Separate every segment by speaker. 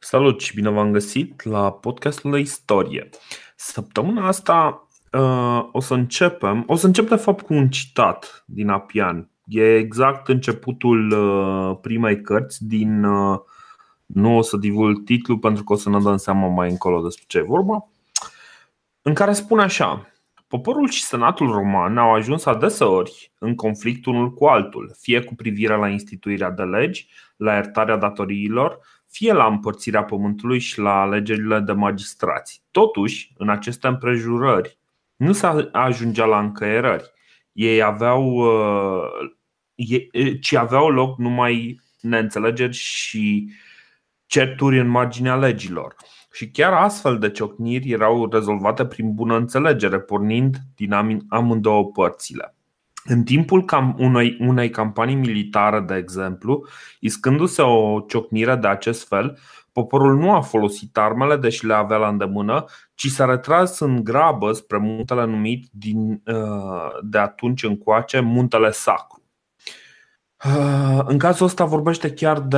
Speaker 1: Salut și bine v-am găsit la podcastul de istorie. Săptămâna asta uh, o să începem, o să încep de fapt cu un citat din Apian. E exact începutul uh, primei cărți din uh, nu o să divulg titlul pentru că o să ne dăm seama mai încolo despre ce e vorba în care spune așa Poporul și senatul roman au ajuns adeseori în conflict unul cu altul, fie cu privire la instituirea de legi, la iertarea datoriilor, fie la împărțirea pământului și la alegerile de magistrați. Totuși, în aceste împrejurări, nu se ajungea la încăierări. Ei aveau, uh, ci aveau loc numai neînțelegeri și certuri în marginea legilor. Și chiar astfel de ciocniri erau rezolvate prin bună înțelegere, pornind din amândouă părțile. În timpul cam unei, unei campanii militare, de exemplu, iscându-se o ciocnire de acest fel, poporul nu a folosit armele, deși le avea la îndemână, ci s-a retras în grabă spre muntele numit din, uh, de atunci încoace Muntele Sacru. Uh, în cazul ăsta vorbește chiar de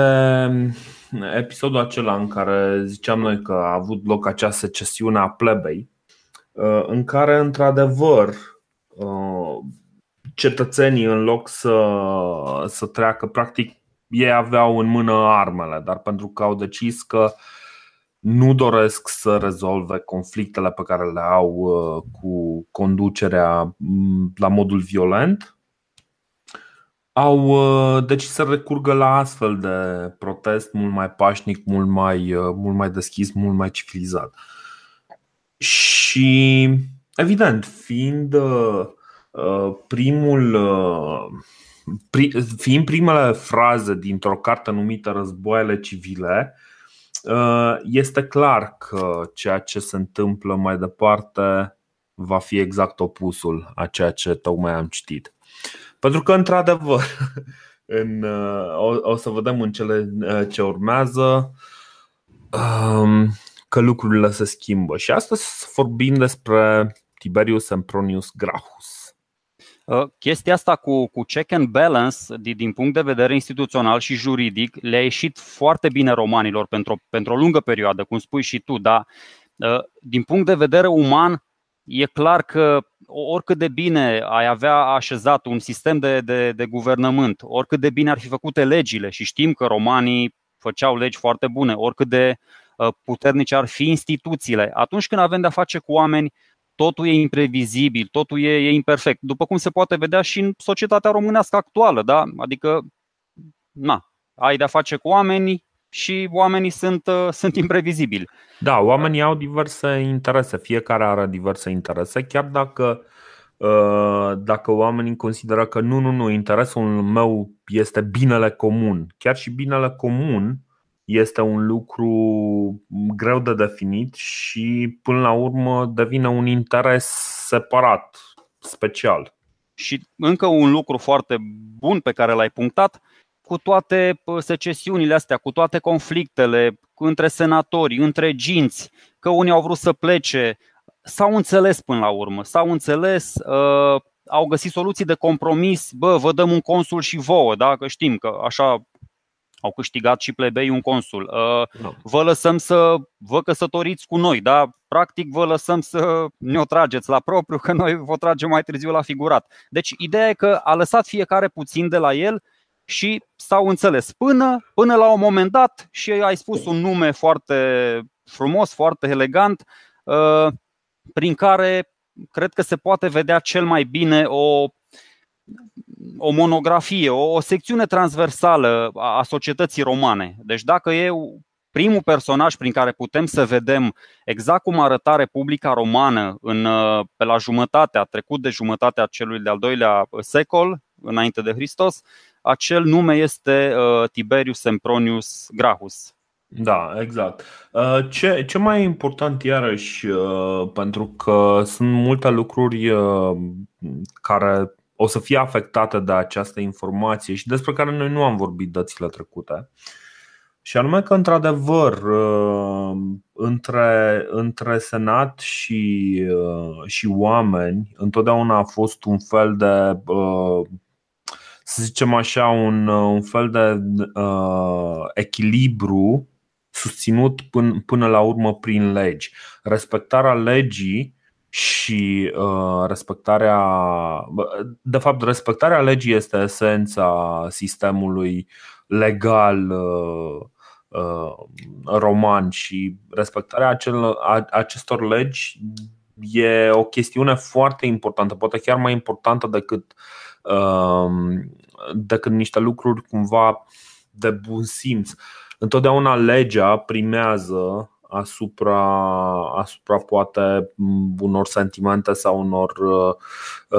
Speaker 1: episodul acela în care ziceam noi că a avut loc acea secesiune a plebei, uh, în care, într-adevăr, cetățenii în loc să, să treacă, practic ei aveau în mână armele, dar pentru că au decis că nu doresc să rezolve conflictele pe care le au uh, cu conducerea mm, la modul violent, au uh, decis să recurgă la astfel de protest mult mai pașnic, mult mai, uh, mult mai deschis, mult mai civilizat. Și, evident, fiind Uh, primul, uh, fiind primele fraze dintr-o carte numită Războaiele civile, uh, este clar că ceea ce se întâmplă mai departe va fi exact opusul a ceea ce tocmai am citit. Pentru că, într-adevăr, în, o, o să vedem în cele ce urmează um, că lucrurile se schimbă. Și astăzi vorbim despre Tiberius Sempronius Gracchus.
Speaker 2: Uh, chestia asta cu, cu check and balance, din, din punct de vedere instituțional și juridic, le-a ieșit foarte bine romanilor pentru, pentru o lungă perioadă, cum spui și tu, dar uh, din punct de vedere uman, e clar că oricât de bine ai avea așezat un sistem de, de, de guvernământ, oricât de bine ar fi făcute legile, și știm că romanii făceau legi foarte bune, oricât de uh, puternice ar fi instituțiile, atunci când avem de-a face cu oameni totul e imprevizibil, totul e, e imperfect, după cum se poate vedea și în societatea românească actuală, da? Adică, na, ai de-a face cu oameni și oamenii sunt, uh, sunt imprevizibili.
Speaker 1: Da, oamenii au diverse interese, fiecare are diverse interese, chiar dacă uh, dacă oamenii consideră că nu, nu, nu, interesul meu este binele comun. Chiar și binele comun este un lucru greu de definit și până la urmă devine un interes separat, special.
Speaker 2: Și încă un lucru foarte bun pe care l-ai punctat, cu toate secesiunile astea, cu toate conflictele între senatori, între ginți, că unii au vrut să plece, s-au înțeles până la urmă, s-au înțeles, uh, au găsit soluții de compromis, bă, vă dăm un consul și vouă, da? că știm că așa au câștigat și plebei un consul. Uh, no. Vă lăsăm să vă căsătoriți cu noi, da? Practic vă lăsăm să ne o trageți la propriu, că noi vă tragem mai târziu la figurat. Deci ideea e că a lăsat fiecare puțin de la el și s-au înțeles până, până la un moment dat și ai spus un nume foarte frumos, foarte elegant, uh, prin care cred că se poate vedea cel mai bine o o monografie, o, o secțiune transversală a societății romane. Deci dacă e primul personaj prin care putem să vedem exact cum arăta Republica Romană în, pe la jumătatea, trecut de jumătatea celui de-al doilea secol, înainte de Hristos, acel nume este uh, Tiberius Sempronius Gracchus.
Speaker 1: Da, exact. Uh, ce, ce mai important iarăși, uh, pentru că sunt multe lucruri care o să fie afectate de această informație și despre care noi nu am vorbit dățile trecute. Și anume că, într-adevăr, uh, între, între Senat și, uh, și oameni, întotdeauna a fost un fel de, uh, să zicem așa, un, un fel de echilibru susținut până, până la urmă prin legi. Respectarea legii și uh, respectarea. De fapt, respectarea legii este esența sistemului legal uh, uh, roman și respectarea acel, a, acestor legi e o chestiune foarte importantă, poate chiar mai importantă decât, uh, decât niște lucruri cumva de bun simț. Întotdeauna legea primează asupra, asupra poate unor sentimente sau unor uh,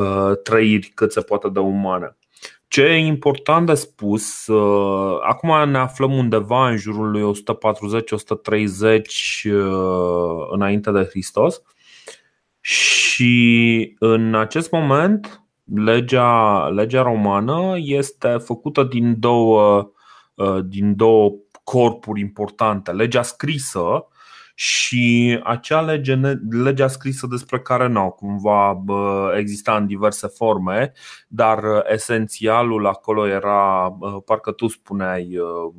Speaker 1: uh, trăiri cât se poate de umane. Ce e important de spus, uh, acum ne aflăm undeva în jurul lui 140-130 uh, înainte de Hristos și în acest moment legea, legea romană este făcută din două, uh, din două corpuri importante. Legea scrisă și acea lege, legea scrisă despre care nu cumva bă, exista în diverse forme, dar uh, esențialul acolo era, parcă tu spuneai, uh,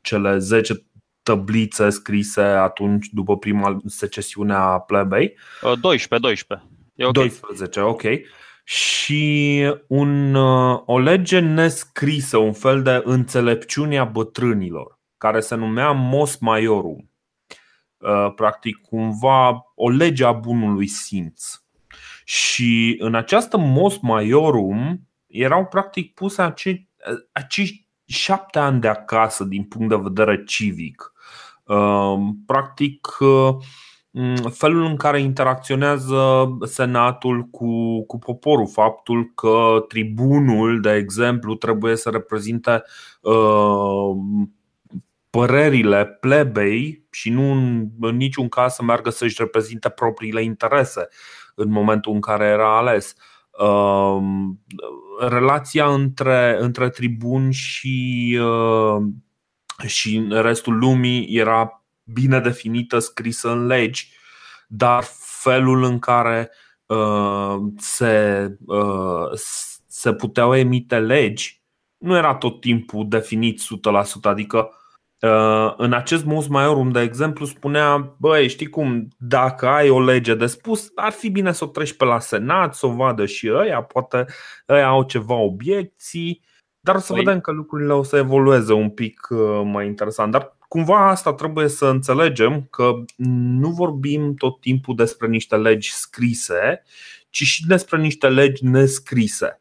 Speaker 1: cele 10 tăblițe scrise atunci după prima secesiune a plebei.
Speaker 2: 12, 12.
Speaker 1: E okay. 12, ok. Și un, uh, o lege nescrisă, un fel de înțelepciune a bătrânilor, care se numea Mos Maiorum. Uh, practic, cumva o lege a bunului simț. Și în această Mos Maiorum erau practic puse acei, acești șapte ani de acasă din punct de vedere civic. Uh, practic, felul în care interacționează Senatul cu, cu poporul, faptul că tribunul, de exemplu, trebuie să reprezinte uh, părerile plebei și nu în, în niciun caz să meargă să-și reprezinte propriile interese în momentul în care era ales. Uh, relația între, între tribuni și, uh, și restul lumii era bine definită, scrisă în legi, dar felul în care uh, se, uh, se puteau emite legi nu era tot timpul definit 100%. Adică uh, în acest mus maiorum, de exemplu, spunea Băi, știi cum, dacă ai o lege de spus, ar fi bine să o treci pe la Senat, să o vadă și ăia, poate ăia au ceva obiecții, dar o să păi... vedem că lucrurile o să evolueze un pic uh, mai interesant. Dar cumva asta trebuie să înțelegem că nu vorbim tot timpul despre niște legi scrise, ci și despre niște legi nescrise.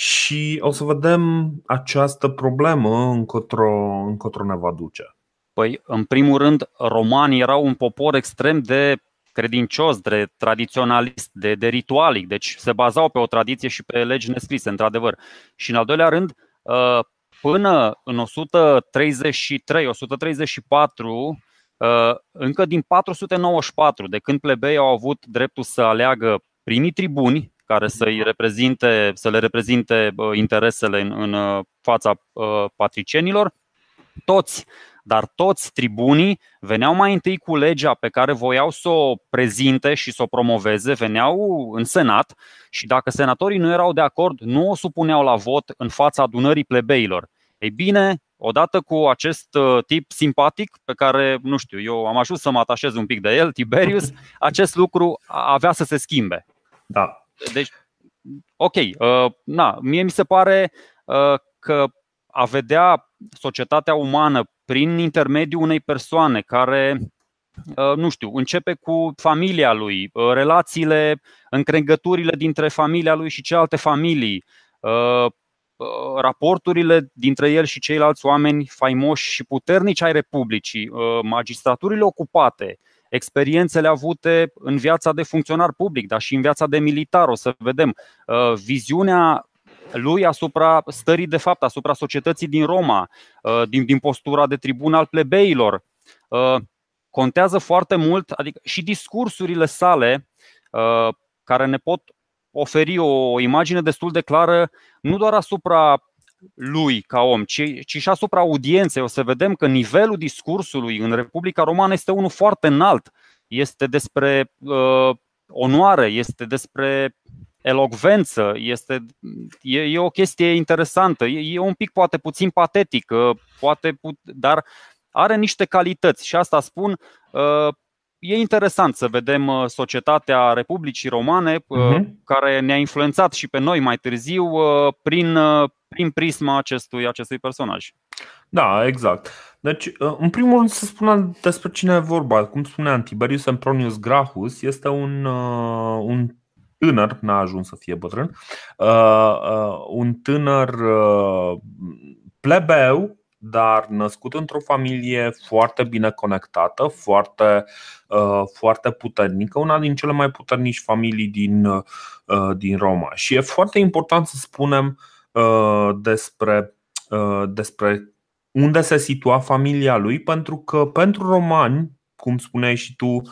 Speaker 1: Și o să vedem această problemă încotro, încotro ne va duce.
Speaker 2: Păi, în primul rând, romanii erau un popor extrem de credincios, de tradiționalist, de, de ritualic, deci se bazau pe o tradiție și pe legi nescrise, într-adevăr. Și în al doilea rând, uh, până în 133, 134, uh, încă din 494, de când plebei au avut dreptul să aleagă primii tribuni care să-i reprezinte, să le reprezinte uh, interesele în, în uh, fața patricienilor, toți dar toți tribunii veneau mai întâi cu legea pe care voiau să o prezinte și să o promoveze, veneau în senat și dacă senatorii nu erau de acord, nu o supuneau la vot în fața adunării plebeilor. Ei bine, odată cu acest uh, tip simpatic pe care, nu știu, eu am ajuns să mă atașez un pic de el, Tiberius, acest lucru avea să se schimbe.
Speaker 1: Da.
Speaker 2: Deci, ok, uh, na, mie mi se pare uh, că a vedea societatea umană prin intermediul unei persoane care, uh, nu știu, începe cu familia lui, uh, relațiile, încrengăturile dintre familia lui și celelalte familii, uh, raporturile dintre el și ceilalți oameni faimoși și puternici ai Republicii, magistraturile ocupate, experiențele avute în viața de funcționar public, dar și în viața de militar, o să vedem, viziunea lui asupra stării de fapt, asupra societății din Roma, uh, din, din postura de tribun al plebeilor. Uh, contează foarte mult, adică și discursurile sale uh, care ne pot oferi o imagine destul de clară nu doar asupra lui ca om, ci, ci și asupra audienței. O să vedem că nivelul discursului în Republica Romană este unul foarte înalt. Este despre uh, onoare, este despre elocvență, este, e, e o chestie interesantă, e, e un pic poate puțin patetică, poate, put, dar are niște calități și asta spun e interesant să vedem uh, societatea Republicii Romane uh-huh. care ne-a influențat și pe noi mai târziu uh, prin, uh, prin prisma acestui, acestui personaj.
Speaker 1: Da, exact. Deci, în primul rând să spunem despre cine e vorba. Cum spuneam, Tiberius Sempronius Gracchus este un, un tânăr, n-a ajuns să fie bătrân, un tânăr plebeu dar născut într-o familie foarte bine conectată, foarte, uh, foarte puternică, una din cele mai puternici familii din, uh, din Roma. Și e foarte important să spunem uh, despre, despre unde se situa familia lui, pentru că pentru romani, cum spuneai și tu,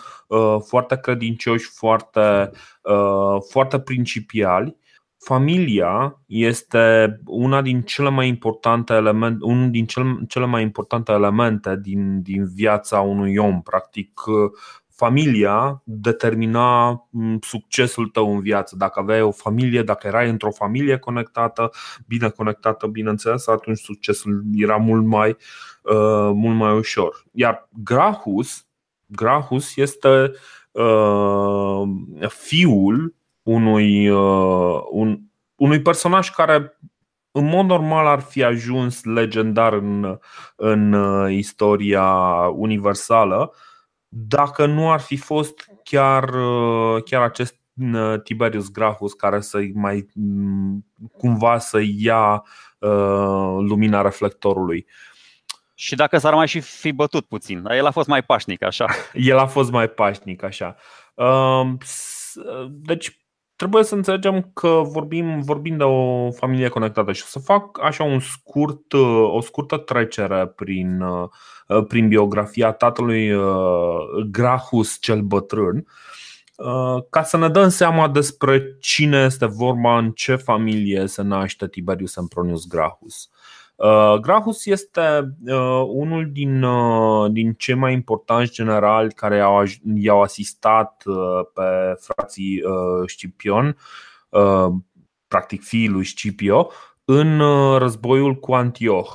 Speaker 1: foarte credincioși, foarte, foarte principiali, Familia este una din cele mai importante elemente, unul din cele mai importante elemente din, din viața unui om. Practic, familia determina mm, succesul tău în viață. Dacă aveai o familie, dacă erai într-o familie conectată, bine conectată, bineînțeles, atunci succesul era mult mai, uh, mult mai ușor. Iar Grahus, Grahus este uh, fiul unui, uh, un, unui personaj care în mod normal ar fi ajuns legendar în, în uh, istoria universală dacă nu ar fi fost chiar, uh, chiar acest Tiberius Gracchus care să mai mm, cumva să ia uh, lumina reflectorului.
Speaker 2: Și dacă s-ar mai și fi bătut puțin, el a fost mai pașnic așa.
Speaker 1: El a fost mai pașnic așa. Uh, deci trebuie să înțelegem că vorbim, vorbim de o familie conectată și o să fac așa un scurt, o scurtă trecere prin, prin biografia tatălui Grahus cel bătrân ca să ne dăm seama despre cine este vorba, în ce familie se naște Tiberius Sempronius Grahus. Uh, Grahus este uh, unul din, uh, din cei mai importanți generali care i-au, i-au asistat pe frații Scipion, practic fiii lui Scipio, în războiul cu Antioch.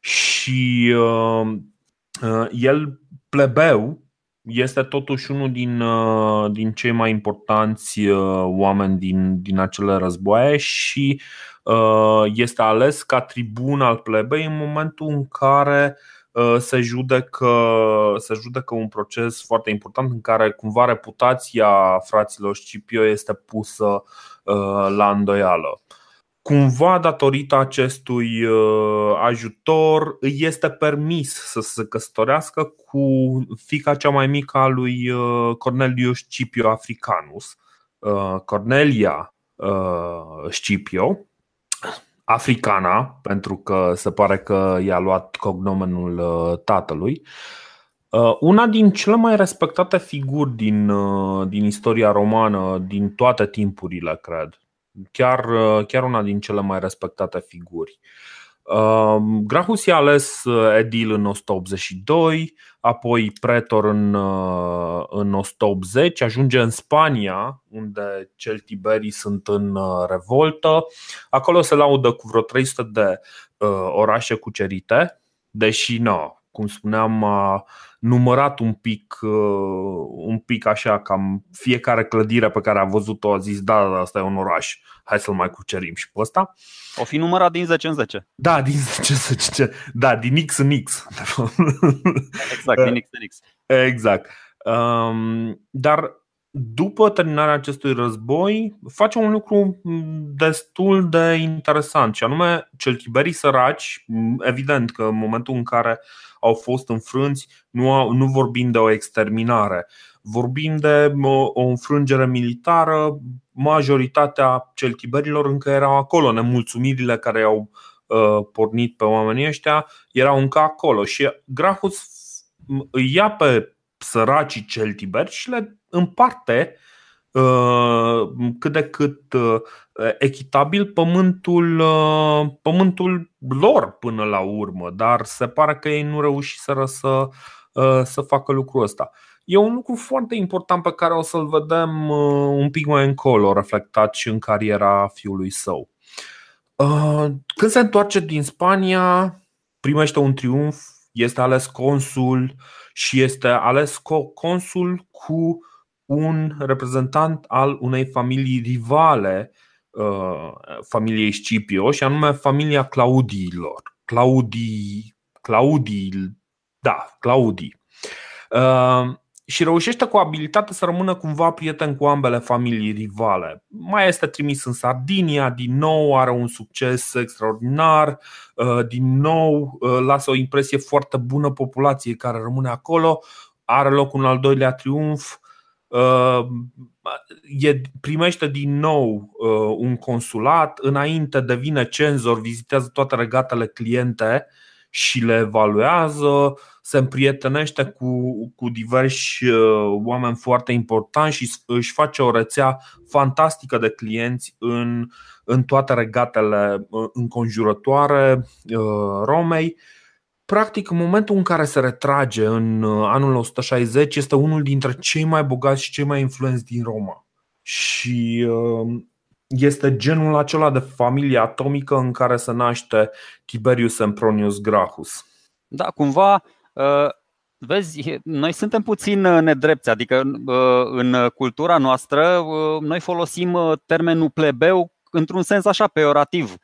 Speaker 1: Și el, plebeu, este totuși unul din, din cei mai importanți oameni din, din acele războaie și Uh, este ales ca tribun al plebei în momentul în care uh, se judecă, se judecă un proces foarte important în care cumva reputația fraților Scipio este pusă uh, la îndoială. Cumva, datorită acestui ajutor, îi este permis să se căsătorească cu fica cea mai mică a lui Cornelius Scipio Africanus, Cornelia Scipio, africana, pentru că se pare că i-a luat cognomenul uh, tatălui. Uh, una din cele mai respectate figuri din, uh, din istoria romană, din toate timpurile, cred. Chiar, chiar una din cele mai respectate figuri. Um, Grahus și-a ales uh, edil în 182, apoi pretor în, uh, în 180, ajunge în Spania, unde celtiberii sunt în uh, revoltă. Acolo se laudă cu vreo 300 de orașe cucerite, deși nu, cum spuneam, a numărat un pic, uh, un pic așa, cam fiecare clădire pe care a văzut-o a zis, da, da, asta e un oraș, hai să-l mai cucerim și pe ăsta.
Speaker 2: O fi numărat din 10 în 10.
Speaker 1: Da, din 10 în 10. Da, din X în X.
Speaker 2: Exact, din X în X.
Speaker 1: Exact. Um, dar după terminarea acestui război, face un lucru destul de interesant, și anume celtiberii săraci, evident că în momentul în care au fost înfrânți, nu, au, nu vorbim de o exterminare, vorbim de o, o înfrângere militară, majoritatea celtiberilor încă erau acolo, nemulțumirile care au uh, pornit pe oamenii ăștia erau încă acolo. Și Grahus îi ia pe săracii celtiberi și le împarte uh, cât de cât uh, echitabil pământul, uh, pământul lor până la urmă, dar se pare că ei nu reușiseră să, să facă lucrul ăsta. E un lucru foarte important pe care o să-l vedem un pic mai încolo, reflectat și în cariera fiului său. Când se întoarce din Spania, primește un triumf este ales consul și este ales consul cu un reprezentant al unei familii rivale uh, familiei Scipio și anume familia Claudiilor. Claudii, Claudii, da, Claudii. Uh, și reușește cu abilitate să rămână cumva prieten cu ambele familii rivale. Mai este trimis în Sardinia, din nou are un succes extraordinar, uh, din nou uh, lasă o impresie foarte bună populației care rămâne acolo, are loc un al doilea triumf, uh, primește din nou un consulat, înainte devine cenzor, vizitează toate regatele cliente și le evaluează, se împrietenește cu, cu diversi uh, oameni foarte importanți și își face o rețea fantastică de clienți în, în toate regatele uh, înconjurătoare uh, Romei. Practic, în momentul în care se retrage în anul 160, este unul dintre cei mai bogați și cei mai influenți din Roma. Și este genul acela de familie atomică în care se naște Tiberius Sempronius Gracchus.
Speaker 2: Da, cumva, uh, vezi, noi suntem puțin uh, nedrepți, adică uh, în cultura noastră noi folosim termenul plebeu într-un sens așa peorativ.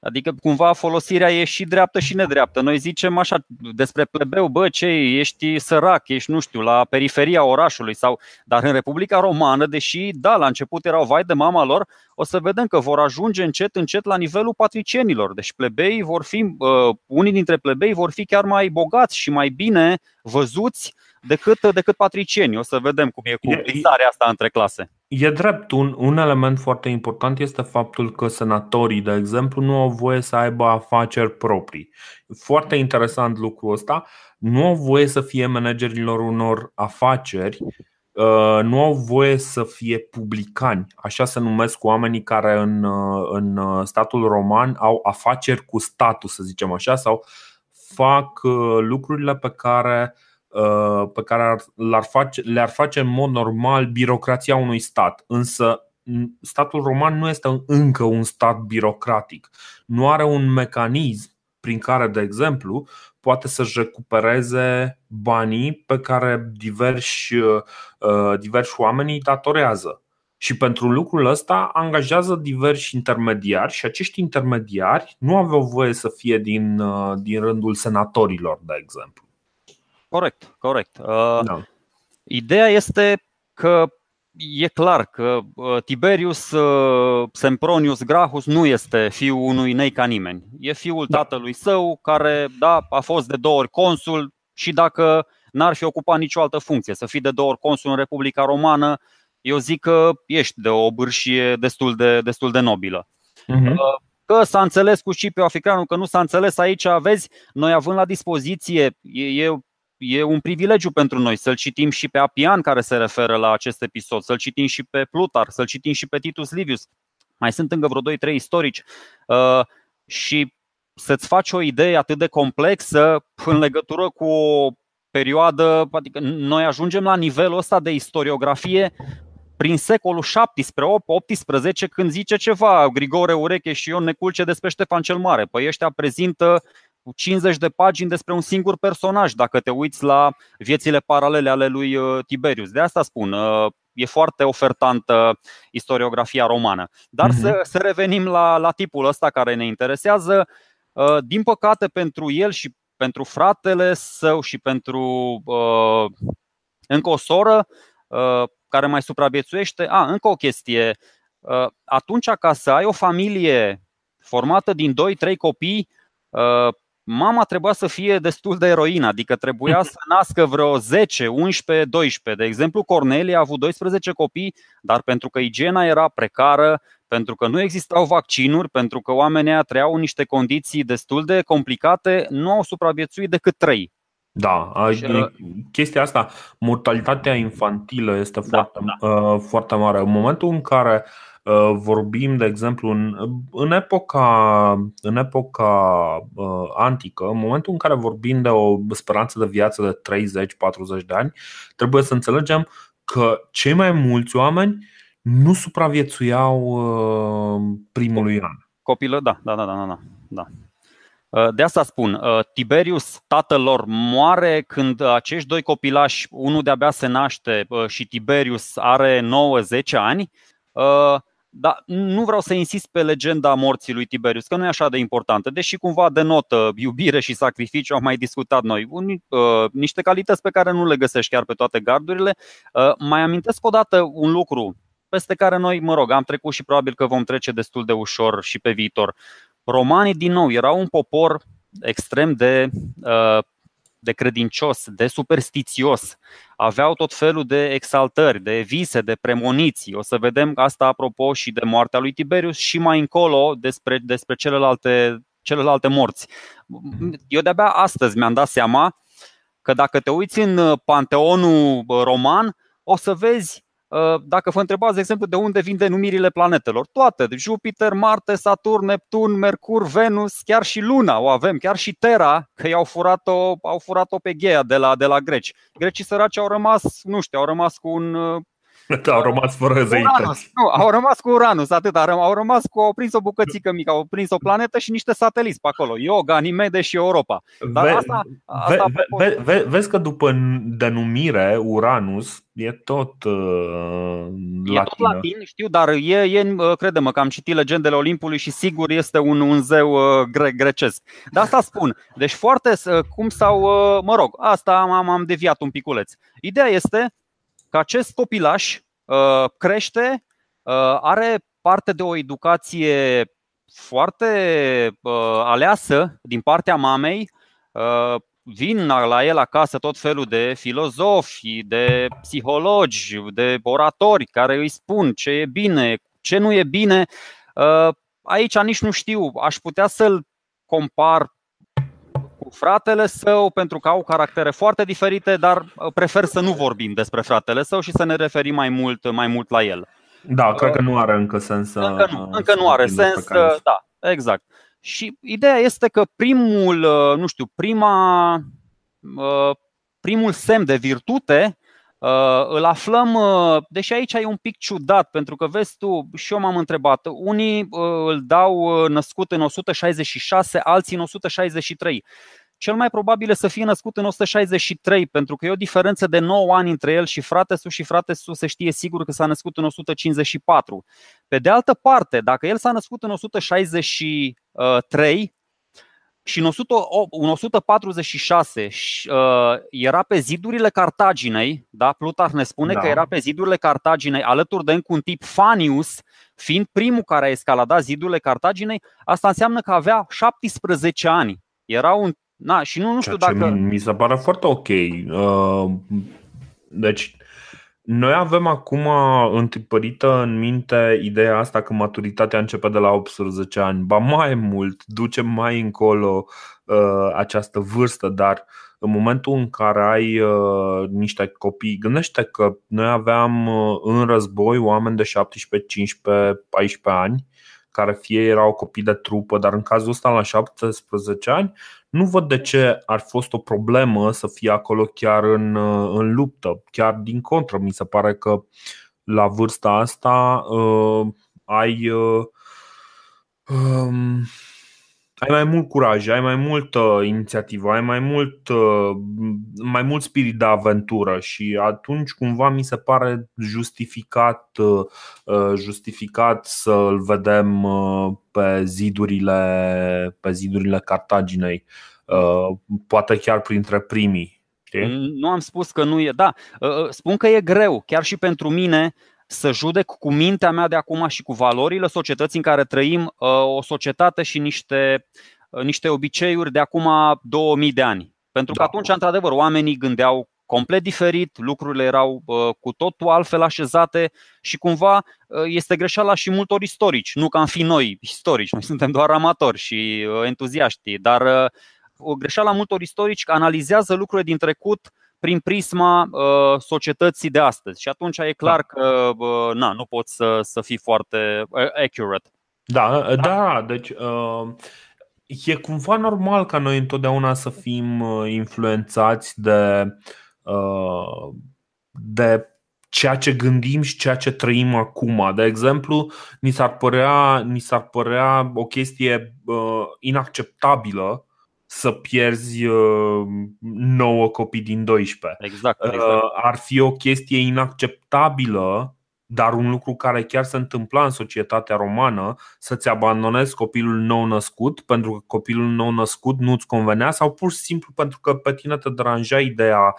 Speaker 2: Adică cumva folosirea e și dreaptă și nedreaptă. Noi zicem așa despre plebeu, bă, ce ești sărac, ești, nu știu, la periferia orașului sau dar în Republica Romană, deși da, la început erau vai de mama lor, o să vedem că vor ajunge încet încet la nivelul patricienilor. Deci plebeii vor fi uh, unii dintre plebei vor fi chiar mai bogați și mai bine văzuți decât, decât patricienii. O să vedem cum e cu prizarea asta între clase.
Speaker 1: E drept, un, un element foarte important este faptul că senatorii, de exemplu, nu au voie să aibă afaceri proprii. Foarte interesant lucrul ăsta. Nu au voie să fie managerilor unor afaceri, uh, nu au voie să fie publicani. Așa se numesc oamenii care în, uh, în statul roman au afaceri cu statul, să zicem așa, sau fac uh, lucrurile pe care Uh, pe care le-ar face, le-ar face în mod normal birocrația unui stat. Însă statul roman nu este încă un stat birocratic. Nu are un mecanism prin care, de exemplu, poate să-și recupereze banii pe care diversi, uh, diversi oameni îi datorează. Și pentru lucrul ăsta angajează diversi intermediari și acești intermediari nu aveau voie să fie din, uh, din rândul senatorilor, de exemplu.
Speaker 2: Corect, corect. Uh, da. Ideea este că e clar că uh, Tiberius uh, Sempronius Gracchus nu este fiul unui nei ca nimeni. E fiul da. tatălui său care da, a fost de două ori consul și dacă n-ar fi ocupat nicio altă funcție, să fii de două ori consul în Republica Romană, eu zic că ești de o bârșie destul de, destul de nobilă. Uh-huh. Că s-a înțeles cu Scipio Africanul, că nu s-a înțeles aici, vezi, noi având la dispoziție, e, e e un privilegiu pentru noi să-l citim și pe Apian care se referă la acest episod, să-l citim și pe Plutar, să-l citim și pe Titus Livius. Mai sunt încă vreo 2-3 istorici uh, și să-ți faci o idee atât de complexă în legătură cu o perioadă, adică noi ajungem la nivelul ăsta de istoriografie prin secolul 17-18 când zice ceva Grigore Ureche și Ion Neculce despre Ștefan cel Mare. Păi ăștia prezintă cu 50 de pagini despre un singur personaj, dacă te uiți la viețile paralele ale lui uh, Tiberius. De asta spun, uh, e foarte ofertantă istoriografia romană. Dar uh-huh. să, să revenim la, la tipul ăsta care ne interesează. Uh, din păcate, pentru el și pentru fratele său și pentru uh, încă o soră uh, care mai supraviețuiește. A, încă o chestie. Uh, atunci, ca să ai o familie formată din 2-3 copii, mama trebuia să fie destul de eroină, adică trebuia să nască vreo 10, 11, 12. De exemplu, Cornelia a avut 12 copii, dar pentru că igiena era precară, pentru că nu existau vaccinuri, pentru că oamenii aia trăiau în niște condiții destul de complicate, nu au supraviețuit decât 3.
Speaker 1: Da, chestia asta, mortalitatea infantilă este da, foarte, da. Uh, foarte mare. În momentul în care uh, Uh, vorbim, de exemplu, în, în epoca, în epoca uh, antică, în momentul în care vorbim de o speranță de viață de 30-40 de ani, trebuie să înțelegem că cei mai mulți oameni nu supraviețuiau uh, primului an.
Speaker 2: Copilă, da, da, da, da, da. da. De asta spun, Tiberius, tatăl lor, moare când acești doi copilași, unul de-abia se naște și Tiberius are 9-10 ani. Dar nu vreau să insist pe legenda morții lui Tiberius, că nu e așa de importantă, deși cumva denotă iubire și sacrificiu, am mai discutat noi. Un, uh, niște calități pe care nu le găsești chiar pe toate gardurile. Uh, mai amintesc o dată un lucru peste care noi, mă rog, am trecut și probabil că vom trece destul de ușor și pe viitor. Romanii, din nou, erau un popor extrem de uh, de credincios, de superstițios. Aveau tot felul de exaltări, de vise, de premoniții. O să vedem asta apropo și de moartea lui Tiberius și mai încolo despre, despre celelalte, celelalte morți. Eu de-abia astăzi mi-am dat seama că dacă te uiți în panteonul roman, o să vezi Uh, dacă vă întrebați, de exemplu, de unde vin denumirile planetelor, toate, Jupiter, Marte, Saturn, Neptun, Mercur, Venus, chiar și Luna o avem, chiar și Terra, că i-au furat-o, au furat-o pe Gheia de la, de la greci. Grecii săraci au rămas, nu știu, au rămas cu un uh,
Speaker 1: da, au rămas fără zeități.
Speaker 2: Nu, au rămas cu Uranus, atât. Au rămas cu, au prins o bucățică mică, au prins o planetă și niște sateliți pe acolo. Yoga, Ganimede și Europa. Dar ve, asta, asta
Speaker 1: ve, ve, ve, vezi că după denumire, Uranus e tot uh, latin. E tot
Speaker 2: latin, știu, dar e, e uh, crede-mă că am citit legendele Olimpului și sigur este un, un zeu uh, gre, grecesc. Dar asta spun. Deci foarte, uh, cum sau, uh, mă rog, asta am, am deviat un piculeț. Ideea este că acest copilaș uh, crește, uh, are parte de o educație foarte uh, aleasă din partea mamei, vin la el acasă tot felul de filozofi, de psihologi, de oratori care îi spun ce e bine, ce nu e bine. Aici nici nu știu, aș putea să-l compar fratele său pentru că au caractere foarte diferite, dar uh, prefer să nu vorbim despre fratele său și să ne referim mai mult, mai mult la el.
Speaker 1: Da, cred că nu are încă sens să.
Speaker 2: Încă nu, încă nu are sens, da, exact. Și ideea este că primul, uh, nu știu, prima, uh, primul semn de virtute îl aflăm, deși aici e un pic ciudat, pentru că vezi tu, și eu m-am întrebat, unii îl dau născut în 166, alții în 163 cel mai probabil e să fie născut în 163, pentru că e o diferență de 9 ani între el și frate și frate se știe sigur că s-a născut în 154. Pe de altă parte, dacă el s-a născut în 163 și în 146 era pe zidurile Cartaginei, da? Plutarh ne spune da. că era pe zidurile Cartaginei alături de încă un tip Fanius, fiind primul care a escaladat zidurile Cartaginei, asta înseamnă că avea 17 ani. Era un Na, și nu, nu știu
Speaker 1: Ceea
Speaker 2: dacă.
Speaker 1: Mi se pare foarte ok. Uh, deci, noi avem acum întipărită în minte ideea asta că maturitatea începe de la 18 ani. Ba mai mult, ducem mai încolo uh, această vârstă, dar în momentul în care ai uh, niște copii, gândește că noi aveam uh, în război oameni de 17, 15, 14 ani care fie erau copii de trupă, dar în cazul ăsta la 17 ani nu văd de ce ar fost o problemă să fie acolo chiar în, în luptă. Chiar din contră, mi se pare că la vârsta asta uh, ai uh, um, ai mai mult curaj, ai mai multă inițiativă, ai mai mult, uh, mai mult spirit de aventură și atunci cumva mi se pare justificat, uh, uh, justificat să-l vedem pe zidurile, pe zidurile Cartaginei, poate chiar printre primii.
Speaker 2: Nu am spus că nu e, da, spun că e greu, chiar și pentru mine să judec cu mintea mea de acum și cu valorile societății în care trăim uh, o societate și niște, uh, niște obiceiuri de acum 2000 de ani. Pentru că da. atunci, într-adevăr, oamenii gândeau complet diferit, lucrurile erau uh, cu totul altfel așezate și cumva este greșeala și multor istorici. Nu că am fi noi istorici, noi suntem doar amatori și entuziaști, dar o greșeală multor istorici analizează lucrurile din trecut prin prisma uh, societății de astăzi. Și atunci e clar da. că uh, na, nu poți să, să fii foarte uh, accurate.
Speaker 1: Da, da, da deci uh, e cumva normal ca noi întotdeauna să fim uh, influențați de, uh, de ceea ce gândim și ceea ce trăim acum. De exemplu, ni s-ar părea, ni s-ar părea o chestie uh, inacceptabilă să pierzi uh, 9 copii din 12.
Speaker 2: Exact, exact. Uh,
Speaker 1: ar fi o chestie inacceptabilă dar un lucru care chiar se întâmpla în societatea romană, să-ți abandonezi copilul nou născut pentru că copilul nou născut nu-ți convenea sau pur și simplu pentru că pe tine te deranja ideea uh,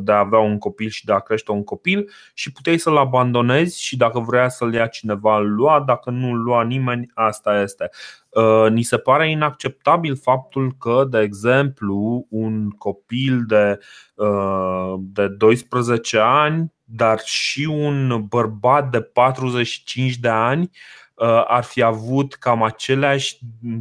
Speaker 1: de a avea un copil și de a crește un copil și puteai să-l abandonezi și dacă vrea să-l ia cineva îl lua, dacă nu îl lua nimeni, asta este. Uh, ni se pare inacceptabil faptul că, de exemplu, un copil de, uh, de 12 ani dar și un bărbat de 45 de ani uh, ar fi avut cam aceleași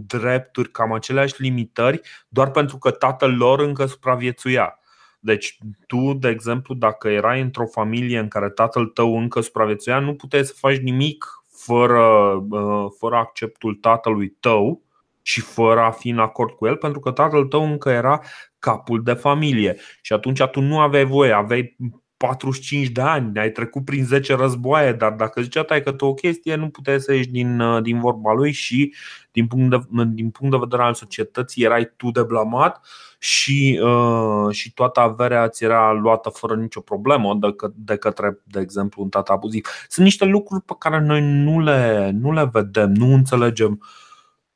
Speaker 1: drepturi, cam aceleași limitări, doar pentru că tatăl lor încă supraviețuia. Deci tu, de exemplu, dacă erai într-o familie în care tatăl tău încă supraviețuia, nu puteai să faci nimic fără, uh, fără acceptul tatălui tău și fără a fi în acord cu el, pentru că tatăl tău încă era capul de familie. Și atunci tu nu aveai voie, aveai 45 de ani, ai trecut prin 10 războaie, dar dacă zicea tai că tu o chestie, nu puteai să ieși din, uh, din vorba lui și din punct, de, din punct de vedere al societății erai tu de blamat și, uh, și toată averea ți era luată fără nicio problemă de, că, de către, de exemplu, un tată abuziv. Sunt niște lucruri pe care noi nu le, nu le vedem, nu înțelegem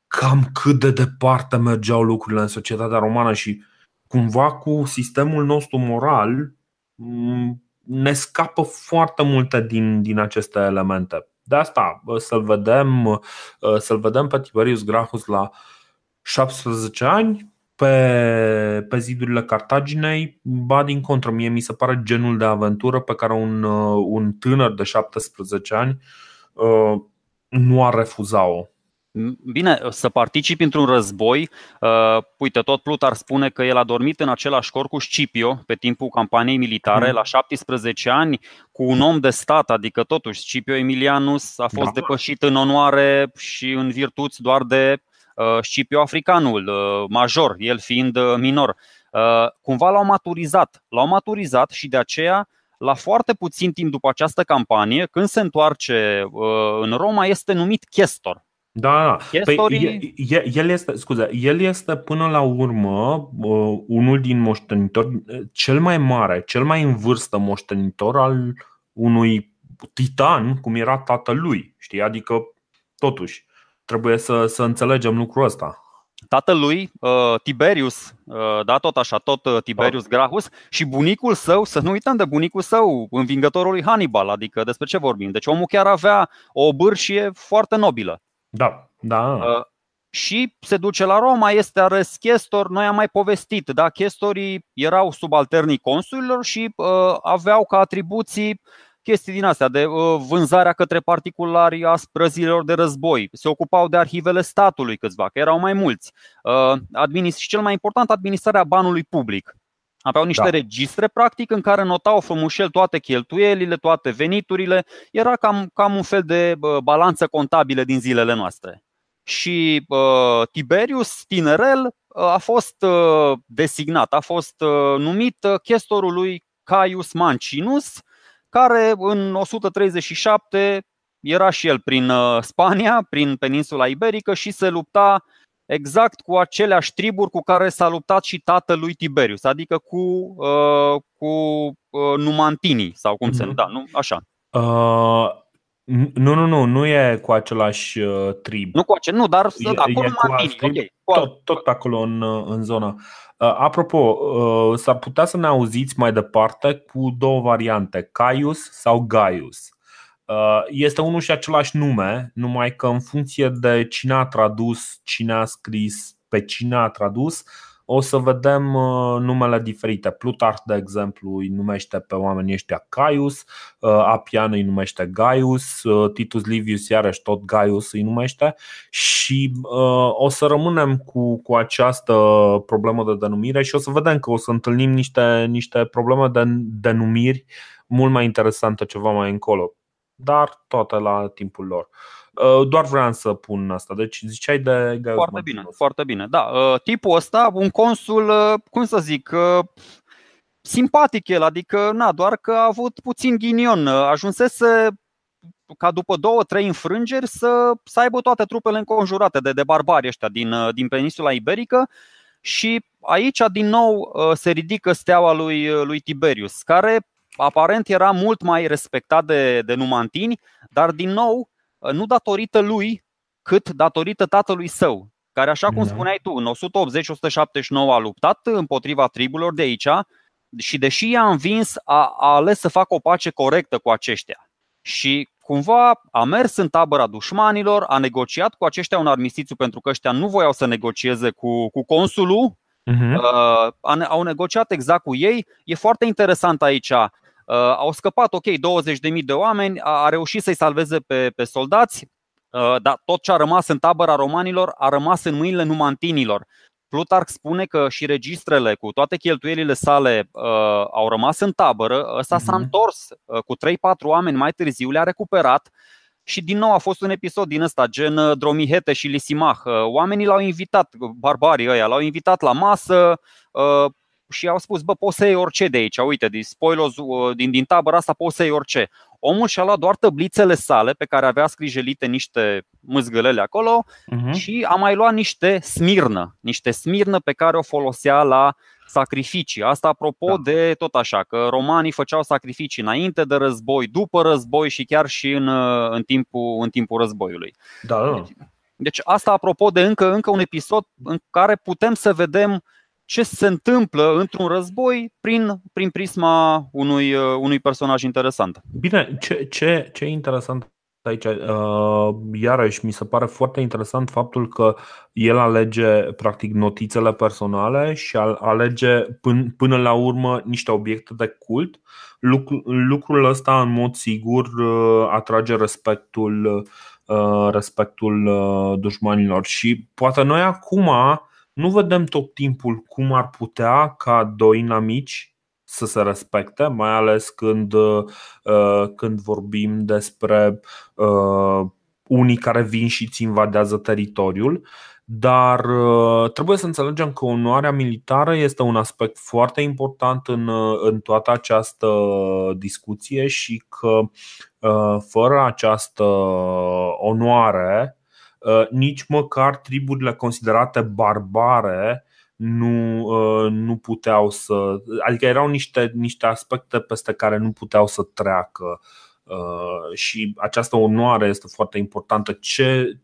Speaker 1: cam cât de departe mergeau lucrurile în societatea romană și cumva cu sistemul nostru moral Mm, ne scapă foarte multe din, din aceste elemente. De asta să-l vedem, să-l vedem pe Tiberius Gracchus la 17 ani pe, pe zidurile Cartaginei, ba din contră, mie mi se pare genul de aventură pe care un, un tânăr de 17 ani nu ar refuza-o.
Speaker 2: Bine, să participi într-un război, uh, uite, tot Plutar spune că el a dormit în același cor cu Scipio pe timpul campaniei militare, mm. la 17 ani, cu un om de stat, adică totuși Scipio Emilianus a fost da. depășit în onoare și în virtuți doar de uh, Scipio Africanul, uh, major, el fiind uh, minor. Uh, cumva l-au maturizat, l-au maturizat și de aceea la foarte puțin timp după această campanie, când se întoarce uh, în Roma, este numit chestor
Speaker 1: da, da. Păi, el, este, scuze, el este până la urmă uh, unul din moștenitori, cel mai mare, cel mai în vârstă moștenitor al unui titan, cum era tatălui. Știi? Adică, totuși, trebuie să, să înțelegem lucrul ăsta.
Speaker 2: Tatălui, uh, Tiberius, uh, da, tot așa, tot uh, Tiberius da. Gracchus și bunicul său, să nu uităm de bunicul său, învingătorul lui Hannibal, adică despre ce vorbim. Deci omul chiar avea o bârșie foarte nobilă.
Speaker 1: Da, da. Uh,
Speaker 2: și se duce la Roma, este ales chestor, noi am mai povestit, da? chestorii erau subalternii consulilor și uh, aveau ca atribuții chestii din astea, de uh, vânzarea către particulari a sprăzilor de război. Se ocupau de arhivele statului câțiva, că erau mai mulți. Uh, administ- și cel mai important, administrarea banului public. Aveau niște da. registre, practic, în care notau frumușel toate cheltuielile, toate veniturile. Era cam, cam un fel de balanță contabilă din zilele noastre. Și uh, Tiberius, tinerel, a fost uh, designat, a fost uh, numit chestorul lui Caius Mancinus, care în 137 era și el prin Spania, prin peninsula iberică și se lupta exact cu aceleași triburi cu care s-a luptat și tatălui Tiberius, adică cu, uh, cu uh, numantinii sau cum mm-hmm. se mhm. numește, da, nu, așa. Uh,
Speaker 1: nu, nu, nu, nu e cu același uh, trib.
Speaker 2: Nu cu acel, nu, dar e, da, cu numantinii,
Speaker 1: okay. tot, tot pe acolo în, uh, în zona. Uh, apropo, uh, s-ar putea să ne auziți mai departe cu două variante, Caius sau Gaius. Uh, este unul și același nume, numai că în funcție de cine a tradus, cine a scris, pe cine a tradus, o să vedem uh, numele diferite. Plutarh, de exemplu, îi numește pe oamenii ăștia Caius, uh, Apian îi numește Gaius, Titus Livius iarăși tot Gaius îi numește și o să rămânem cu, cu această problemă de denumire și o să vedem că o să întâlnim niște, niște probleme de denumiri mult mai interesante ceva mai încolo dar toate la timpul lor. Uh, doar vreau să pun asta. Deci ziceai de
Speaker 2: Gaius Foarte bine, foarte bine. Da, uh, tipul ăsta, un consul, uh, cum să zic, simpatic el, adică na, doar că a avut puțin ghinion. Ajunsese ca după două, trei înfrângeri să, să aibă toate trupele înconjurate de, de barbari ăștia din, din peninsula iberică și aici din nou se ridică steaua lui, lui Tiberius, care aparent era mult mai respectat de, de numantini, dar din nou nu datorită lui, cât datorită tatălui său, care, așa cum da. spuneai tu, în 180-179 a luptat împotriva triburilor de aici și deși i-a învins, a, a ales să facă o pace corectă cu aceștia. Și cumva a mers în tabăra dușmanilor, a negociat cu aceștia un armistițiu pentru că ăștia nu voiau să negocieze cu, cu consulul, uh-huh. uh, au negociat exact cu ei. E foarte interesant aici. Uh, au scăpat, ok, 20.000 de oameni, a, a reușit să-i salveze pe, pe soldați, uh, dar tot ce a rămas în tabăra romanilor a rămas în mâinile numantinilor. Plutarch spune că și registrele cu toate cheltuielile sale uh, au rămas în tabără. Ăsta uh-huh. s-a mhm. întors uh, cu 3-4 oameni mai târziu, le-a recuperat și din nou a fost un episod din ăsta, gen uh, Dromihete și Lisimah. Uh, oamenii l-au invitat, barbarii ăia, l-au invitat la masă uh, și au spus, bă, poți să iei orice de aici, uite, din spoilos, uh, din, din tabăra asta poți să iei orice. Omul și-a luat doar tăblițele sale pe care avea scrijelite niște mâzgălele acolo uh-huh. și a mai luat niște smirnă, niște smirnă pe care o folosea la sacrificii. Asta apropo da. de tot așa, că romanii făceau sacrificii înainte de război, după război și chiar și în, în, timpul, în timpul războiului.
Speaker 1: Da, da.
Speaker 2: Deci, deci asta apropo de încă, încă un episod în care putem să vedem ce se întâmplă într-un război prin, prin prisma unui, unui personaj interesant.
Speaker 1: Bine, ce, ce, ce interesant aici, uh, iarăși, mi se pare foarte interesant faptul că el alege practic notițele personale și alege până, până la urmă niște obiecte de cult. Lucru, lucrul ăsta, în mod sigur, uh, atrage respectul, uh, respectul dușmanilor și poate noi acum nu vedem tot timpul cum ar putea ca doi inamici să se respecte, mai ales când, uh, când vorbim despre uh, unii care vin și îți invadează teritoriul. Dar uh, trebuie să înțelegem că onoarea militară este un aspect foarte important în, în toată această discuție și că fără această onoare, nici măcar triburile considerate barbare nu, uh, nu puteau să. Adică erau niște, niște aspecte peste care nu puteau să treacă. Uh, și această onoare este foarte importantă. Ce,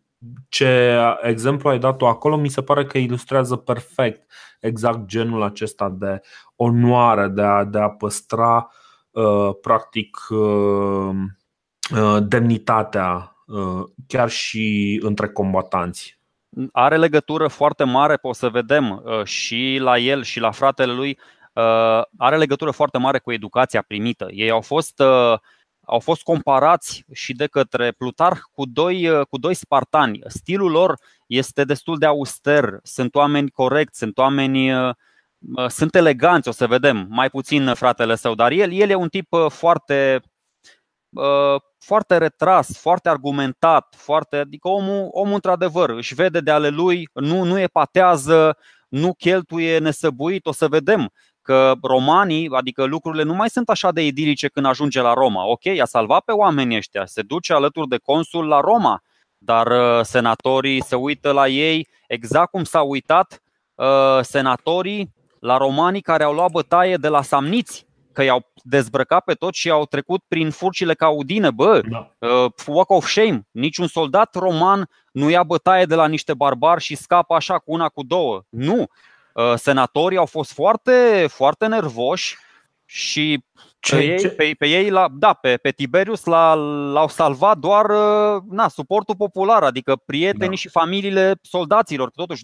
Speaker 1: ce exemplu ai dat-o acolo mi se pare că ilustrează perfect exact genul acesta de onoare, de a, de a păstra uh, practic demnitatea chiar și între combatanți
Speaker 2: are legătură foarte mare, o să vedem uh, și la el și la fratele lui, uh, are legătură foarte mare cu educația primită. Ei au fost, uh, au fost comparați și de către Plutarh cu doi, cu doi spartani. Stilul lor este destul de auster, sunt oameni corecți, sunt oameni sunt eleganți, o să vedem, mai puțin fratele său, dar el, el e un tip foarte foarte retras, foarte argumentat, foarte, adică omul, omul într-adevăr își vede de ale lui, nu, nu e patează, nu cheltuie nesăbuit, o să vedem că romanii, adică lucrurile nu mai sunt așa de idilice când ajunge la Roma. Ok, a salvat pe oamenii ăștia, se duce alături de consul la Roma, dar uh, senatorii se uită la ei exact cum s-au uitat uh, senatorii la romanii care au luat bătaie de la samniți că i-au dezbrăcat pe toți și au trecut prin furcile caudine. Bă, da. uh, walk of shame. Niciun soldat roman nu ia bătaie de la niște barbari și scapă așa cu una, cu două. Nu. Uh, senatorii au fost foarte, foarte nervoși și ce, pe, ei, ce? Pe, pe ei la, da, pe, pe Tiberius l-a, l-au salvat doar uh, na, suportul popular, adică prietenii da. și familiile soldaților. Totuși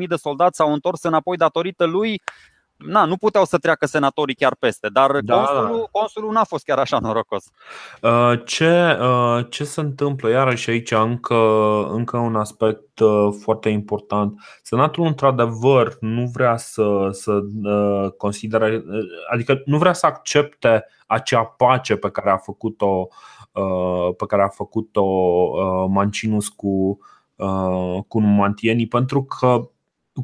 Speaker 2: 20.000 de soldați s-au întors înapoi datorită lui na, nu puteau să treacă senatorii chiar peste, dar da, consulul, da. consulul n-a fost chiar așa norocos.
Speaker 1: Uh, ce, uh, ce se întâmplă? Iarăși aici încă, încă un aspect uh, foarte important. Senatul într-adevăr nu vrea să, să considere, adică nu vrea să accepte acea pace pe care a făcut-o pe care a făcut-o Mancinus cu, cu numantienii pentru că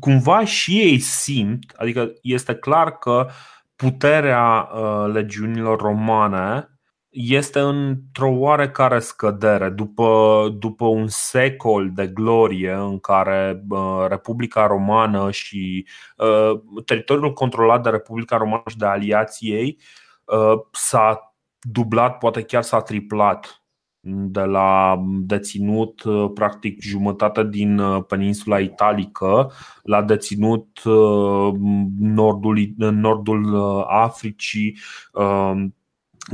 Speaker 1: cumva și ei simt, adică este clar că puterea legiunilor romane este într-o oarecare scădere. După, după un secol de glorie în care uh, Republica Romană și uh, teritoriul controlat de Republica Romană și de aliații ei uh, s-a dublat, poate chiar s-a triplat de la deținut practic jumătate din peninsula italică la deținut nordul, nordul Africii,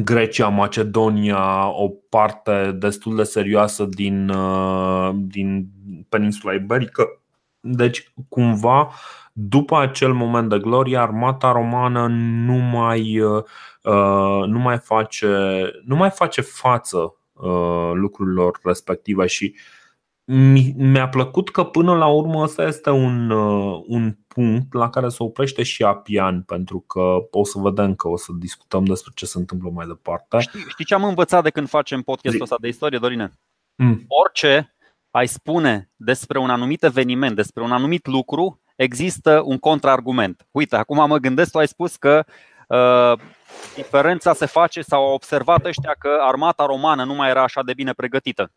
Speaker 1: Grecia, Macedonia, o parte destul de serioasă din, uh, din peninsula iberică. Deci, cumva, după acel moment de glorie, armata romană nu mai, uh, uh, nu mai, face, nu mai face față lucrurilor respective și mi-a plăcut că până la urmă ăsta este un, un punct la care se oprește și Apian, pentru că o să vedem că o să discutăm despre ce se întâmplă mai departe.
Speaker 2: Știi, știi ce am învățat de când facem podcastul ăsta de istorie, Dorine? Mm. Orice ai spune despre un anumit eveniment, despre un anumit lucru, există un contraargument. Uite, acum mă gândesc, tu ai spus că uh, diferența se face sau au observat ăștia că armata romană nu mai era așa de bine pregătită.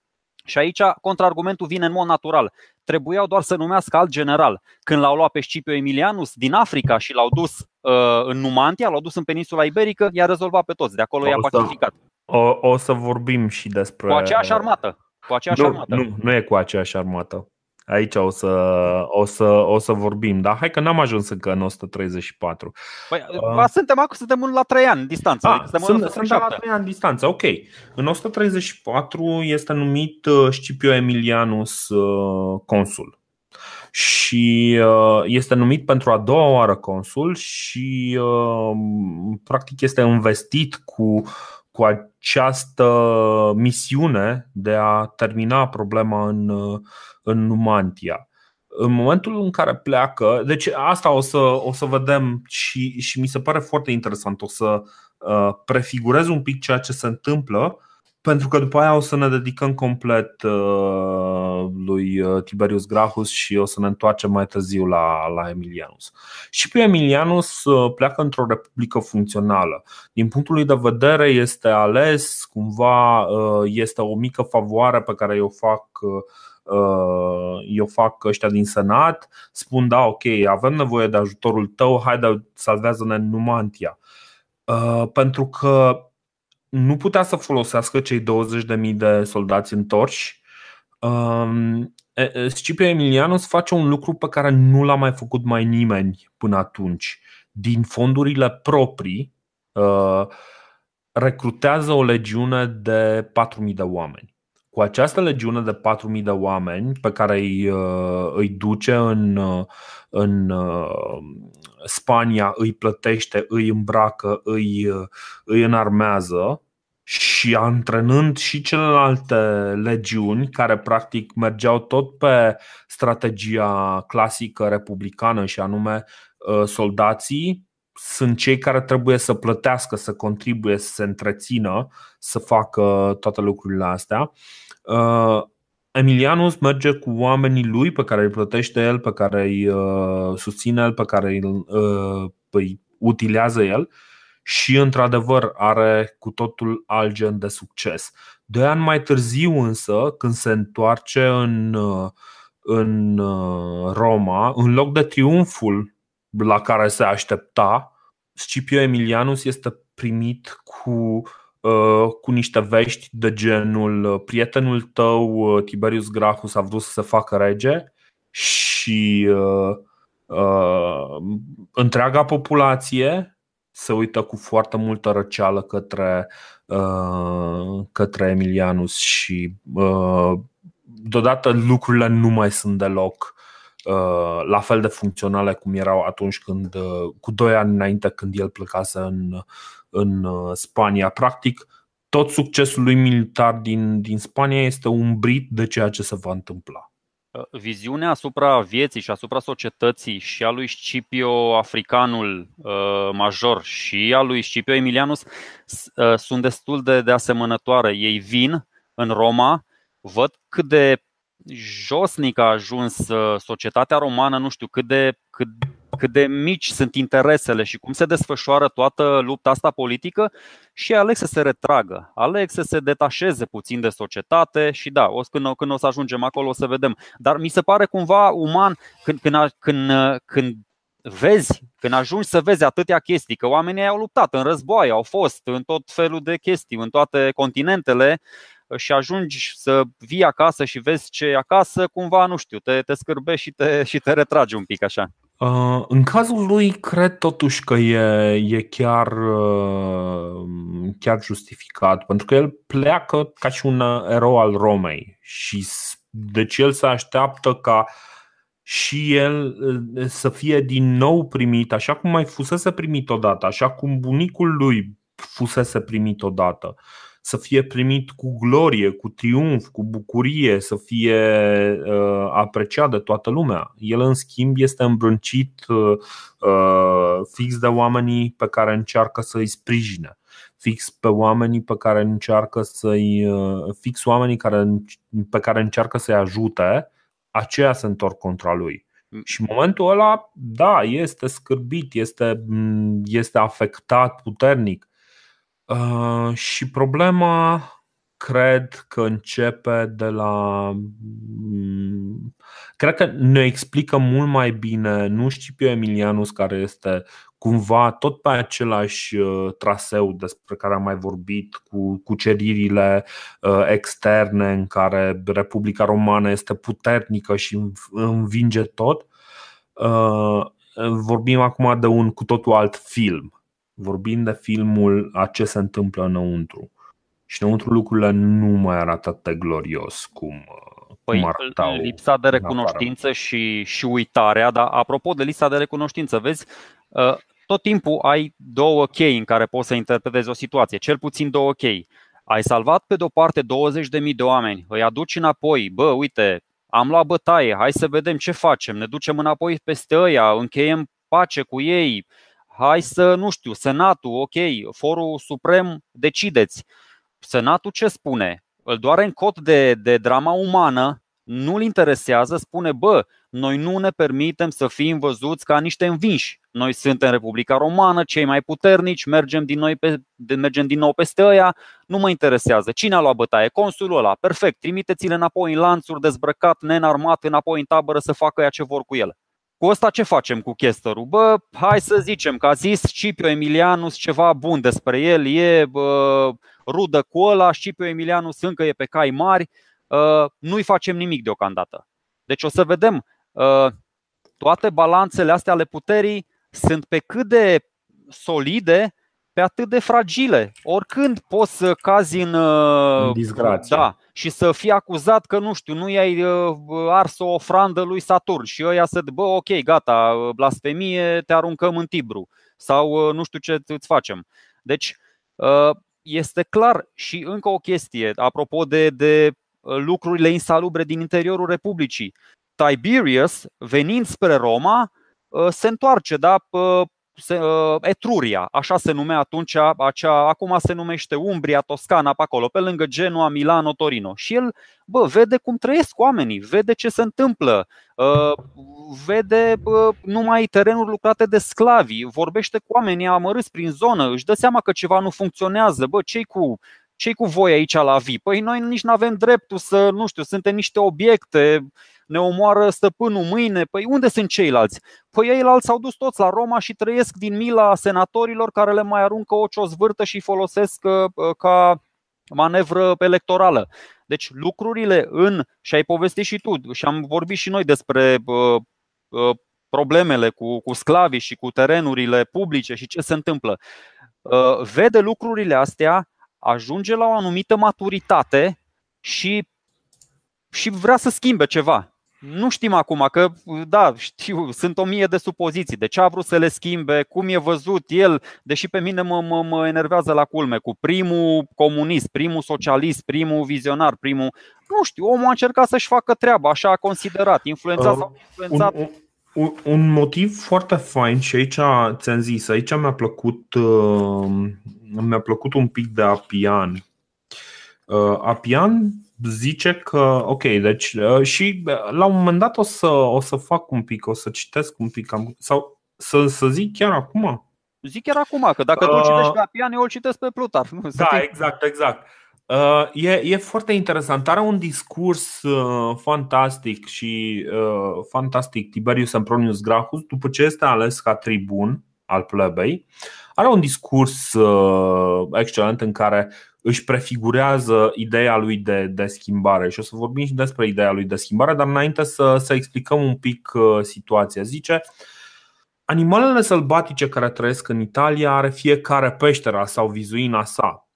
Speaker 2: Și aici contraargumentul vine în mod natural. Trebuiau doar să numească alt general. Când l-au luat pe Scipio Emilianus din Africa și l-au dus uh, în Numantia, l-au dus în peninsula iberică, i-a rezolvat pe toți. De acolo i-a pacificat.
Speaker 1: O, o să vorbim și despre.
Speaker 2: Cu aceeași armată. Cu aceeași
Speaker 1: nu,
Speaker 2: armată.
Speaker 1: Nu, nu e cu aceeași armată. Aici o să, o să, o să vorbim, dar hai că n-am ajuns încă în 134.
Speaker 2: Păi, uh, suntem acum, suntem la 3 ani distanță.
Speaker 1: Ah, adică sunt, suntem la 3 ani distanță, ok. În 134 este numit uh, Scipio Emilianus uh, consul și uh, este numit pentru a doua oară consul și practic este investit cu cu această misiune de a termina problema în, în Numantia. În momentul în care pleacă, deci asta o să, o să vedem și, și mi se pare foarte interesant, o să uh, prefigurez un pic ceea ce se întâmplă pentru că după aia o să ne dedicăm complet uh, lui uh, Tiberius Gracchus și o să ne întoarcem mai târziu la, la Emilianus. Și pe Emilianus uh, pleacă într-o republică funcțională. Din punctul lui de vedere este ales, cumva este o mică favoare pe care o fac eu fac ăștia din Senat, spun da, ok, avem nevoie de ajutorul tău, haide, salvează-ne Numantia. Pentru că nu putea să folosească cei 20.000 de soldați întorși. Um, Scipio Emilianus face un lucru pe care nu l-a mai făcut mai nimeni până atunci. Din fondurile proprii, uh, recrutează o legiune de 4.000 de oameni. Cu această legiune de 4.000 de oameni pe care îi, uh, îi duce în, uh, în Spania îi plătește, îi îmbracă, îi, îi înarmează și antrenând și celelalte legiuni care practic mergeau tot pe strategia clasică republicană și anume ă, soldații sunt cei care trebuie să plătească, să contribuie, să se întrețină, să facă toate lucrurile astea. Ă, Emilianus merge cu oamenii lui pe care îi plătește el, pe care îi uh, susține el, pe care îi, uh, îi utilează el și într-adevăr are cu totul alt gen de succes. Doi ani mai târziu însă, când se întoarce în, uh, în uh, Roma, în loc de triumful la care se aștepta, Scipio Emilianus este primit cu Uh, cu niște vești de genul uh, prietenul tău uh, Tiberius Gracchus a vrut să se facă rege și uh, uh, întreaga populație se uită cu foarte multă răceală către, uh, către Emilianus și uh, deodată lucrurile nu mai sunt deloc uh, la fel de funcționale cum erau atunci când, uh, cu doi ani înainte când el plecase în, în uh, Spania. Practic, tot succesul lui militar din, din Spania este umbrit de ceea ce se va întâmpla.
Speaker 2: Uh, viziunea asupra vieții și asupra societății și a lui Scipio Africanul uh, major și a lui Scipio Emilianus uh, sunt destul de, de asemănătoare. Ei vin în Roma, văd cât de josnic a ajuns uh, societatea romană, nu știu cât de, cât, cât de mici sunt interesele și cum se desfășoară toată lupta asta politică și aleg să se retragă, aleg să se detașeze puțin de societate și da, o, când, când o să ajungem acolo o să vedem. Dar mi se pare cumva uman când, când, când, când vezi, când ajungi să vezi atâtea chestii, că oamenii au luptat în războaie, au fost în tot felul de chestii, în toate continentele și ajungi să vii acasă și vezi ce e acasă, cumva, nu știu, te, te scârbești și te, și te retragi un pic așa.
Speaker 1: Uh, în cazul lui, cred totuși că e, e chiar, uh, chiar justificat, pentru că el pleacă ca și un erou al Romei și deci el se așteaptă ca și el uh, să fie din nou primit, așa cum mai fusese primit odată, așa cum bunicul lui fusese primit odată să fie primit cu glorie, cu triumf, cu bucurie, să fie uh, apreciat de toată lumea. El, în schimb, este îmbrâncit uh, uh, fix de oamenii pe care încearcă să-i sprijine fix pe oamenii pe care încearcă să-i uh, fix oamenii care, pe care încearcă să-i ajute, aceia se întorc contra lui. Mm. Și în momentul ăla, da, este scârbit, este, este afectat puternic. Uh, și problema cred că începe de la. Mm, cred că ne explică mult mai bine nu Scipio Emilianus, care este cumva tot pe același uh, traseu despre care am mai vorbit, cu cuceririle uh, externe în care Republica Romană este puternică și învinge tot. Vorbim acum de un cu totul alt film vorbim de filmul a ce se întâmplă înăuntru. Și înăuntru lucrurile nu mai arată atât de glorios cum,
Speaker 2: păi, cum arătau Lipsa de recunoștință și, și uitarea, dar apropo de lista de recunoștință, vezi, ă, tot timpul ai două chei în care poți să interpretezi o situație, cel puțin două chei. Ai salvat pe de-o parte 20.000 de oameni, îi aduci înapoi, bă, uite, am luat bătaie, hai să vedem ce facem, ne ducem înapoi peste ăia, încheiem pace cu ei, hai să, nu știu, Senatul, ok, Forul Suprem, decideți. Senatul ce spune? Îl doare în cot de, de drama umană, nu-l interesează, spune, bă, noi nu ne permitem să fim văzuți ca niște învinși. Noi suntem Republica Romană, cei mai puternici, mergem din, noi pe, mergem din nou peste ăia, nu mă interesează. Cine a luat bătaie? Consulul ăla. Perfect, trimiteți-le înapoi în lanțuri, dezbrăcat, nenarmat, înapoi în tabără să facă ea ce vor cu el. Cu asta ce facem cu Chesterul? Bă, hai să zicem că a zis Scipio Emilianus ceva bun despre el, e bă, rudă cu ăla, Scipio Emilianus încă e pe cai mari, uh, nu-i facem nimic deocamdată. Deci o să vedem, uh, toate balanțele astea ale puterii sunt pe cât de solide pe atât de fragile. Oricând poți să cazi în,
Speaker 1: uh, în disgrație.
Speaker 2: Da, și să fii acuzat că, nu știu, nu i-ai uh, ars o ofrandă lui Saturn și ăia să, bă, ok, gata, blasfemie, te aruncăm în Tibru sau uh, nu știu ce îți facem. Deci, este clar și încă o chestie, apropo de, de lucrurile insalubre din interiorul Republicii. Tiberius, venind spre Roma, se întoarce, da, Uh, Etruria, așa se numea atunci, acea, acum se numește Umbria, Toscana, pe acolo, pe lângă Genoa, Milano, Torino. Și el, bă, vede cum trăiesc oamenii, vede ce se întâmplă, uh, vede numai terenuri lucrate de sclavi, vorbește cu oamenii amărâți prin zonă, își dă seama că ceva nu funcționează, bă, cei cu ce cu voi aici la vii? Păi noi nici nu avem dreptul să, nu știu, suntem niște obiecte, ne omoară stăpânul mâine, păi unde sunt ceilalți? Păi ceilalți s-au dus toți la Roma și trăiesc din mila senatorilor care le mai aruncă o ciozvârtă și folosesc uh, ca manevră electorală. Deci lucrurile în, și ai povestit și tu, și am vorbit și noi despre uh, uh, problemele cu, cu sclavii și cu terenurile publice și ce se întâmplă. Vede lucrurile astea, ajunge la o anumită maturitate și, și vrea să schimbe ceva. Nu știm acum că, da, știu, sunt o mie de supoziții. De ce a vrut să le schimbe, cum e văzut el, deși pe mine mă, mă, mă enervează la culme cu primul comunist, primul socialist, primul vizionar, primul. Nu știu, omul a încercat să-și facă treaba, așa a considerat, influențat sau influențat.
Speaker 1: Un, un, un motiv foarte fain și aici ți-am zis, aici mi-a plăcut, uh, mi-a plăcut un pic de Apian. Uh, Apian zice că, ok, deci uh, și uh, la un moment dat o să, o să fac un pic, o să citesc un pic, sau Să, să zic chiar acum?
Speaker 2: Zic chiar acum, că dacă uh, tu îl citești pe Apian, eu îl citesc pe Plutarh. Nu,
Speaker 1: da, fii... exact, exact. Uh, e, e foarte interesant. Are un discurs uh, fantastic și uh, fantastic Tiberius Sempronius Gracchus, după ce este ales ca tribun al plebei, are un discurs uh, excelent în care își prefigurează ideea lui de, de schimbare și o să vorbim și despre ideea lui de schimbare, dar înainte să, să explicăm un pic uh, situația. Zice, animalele sălbatice care trăiesc în Italia are fiecare peștera sau vizuina sa,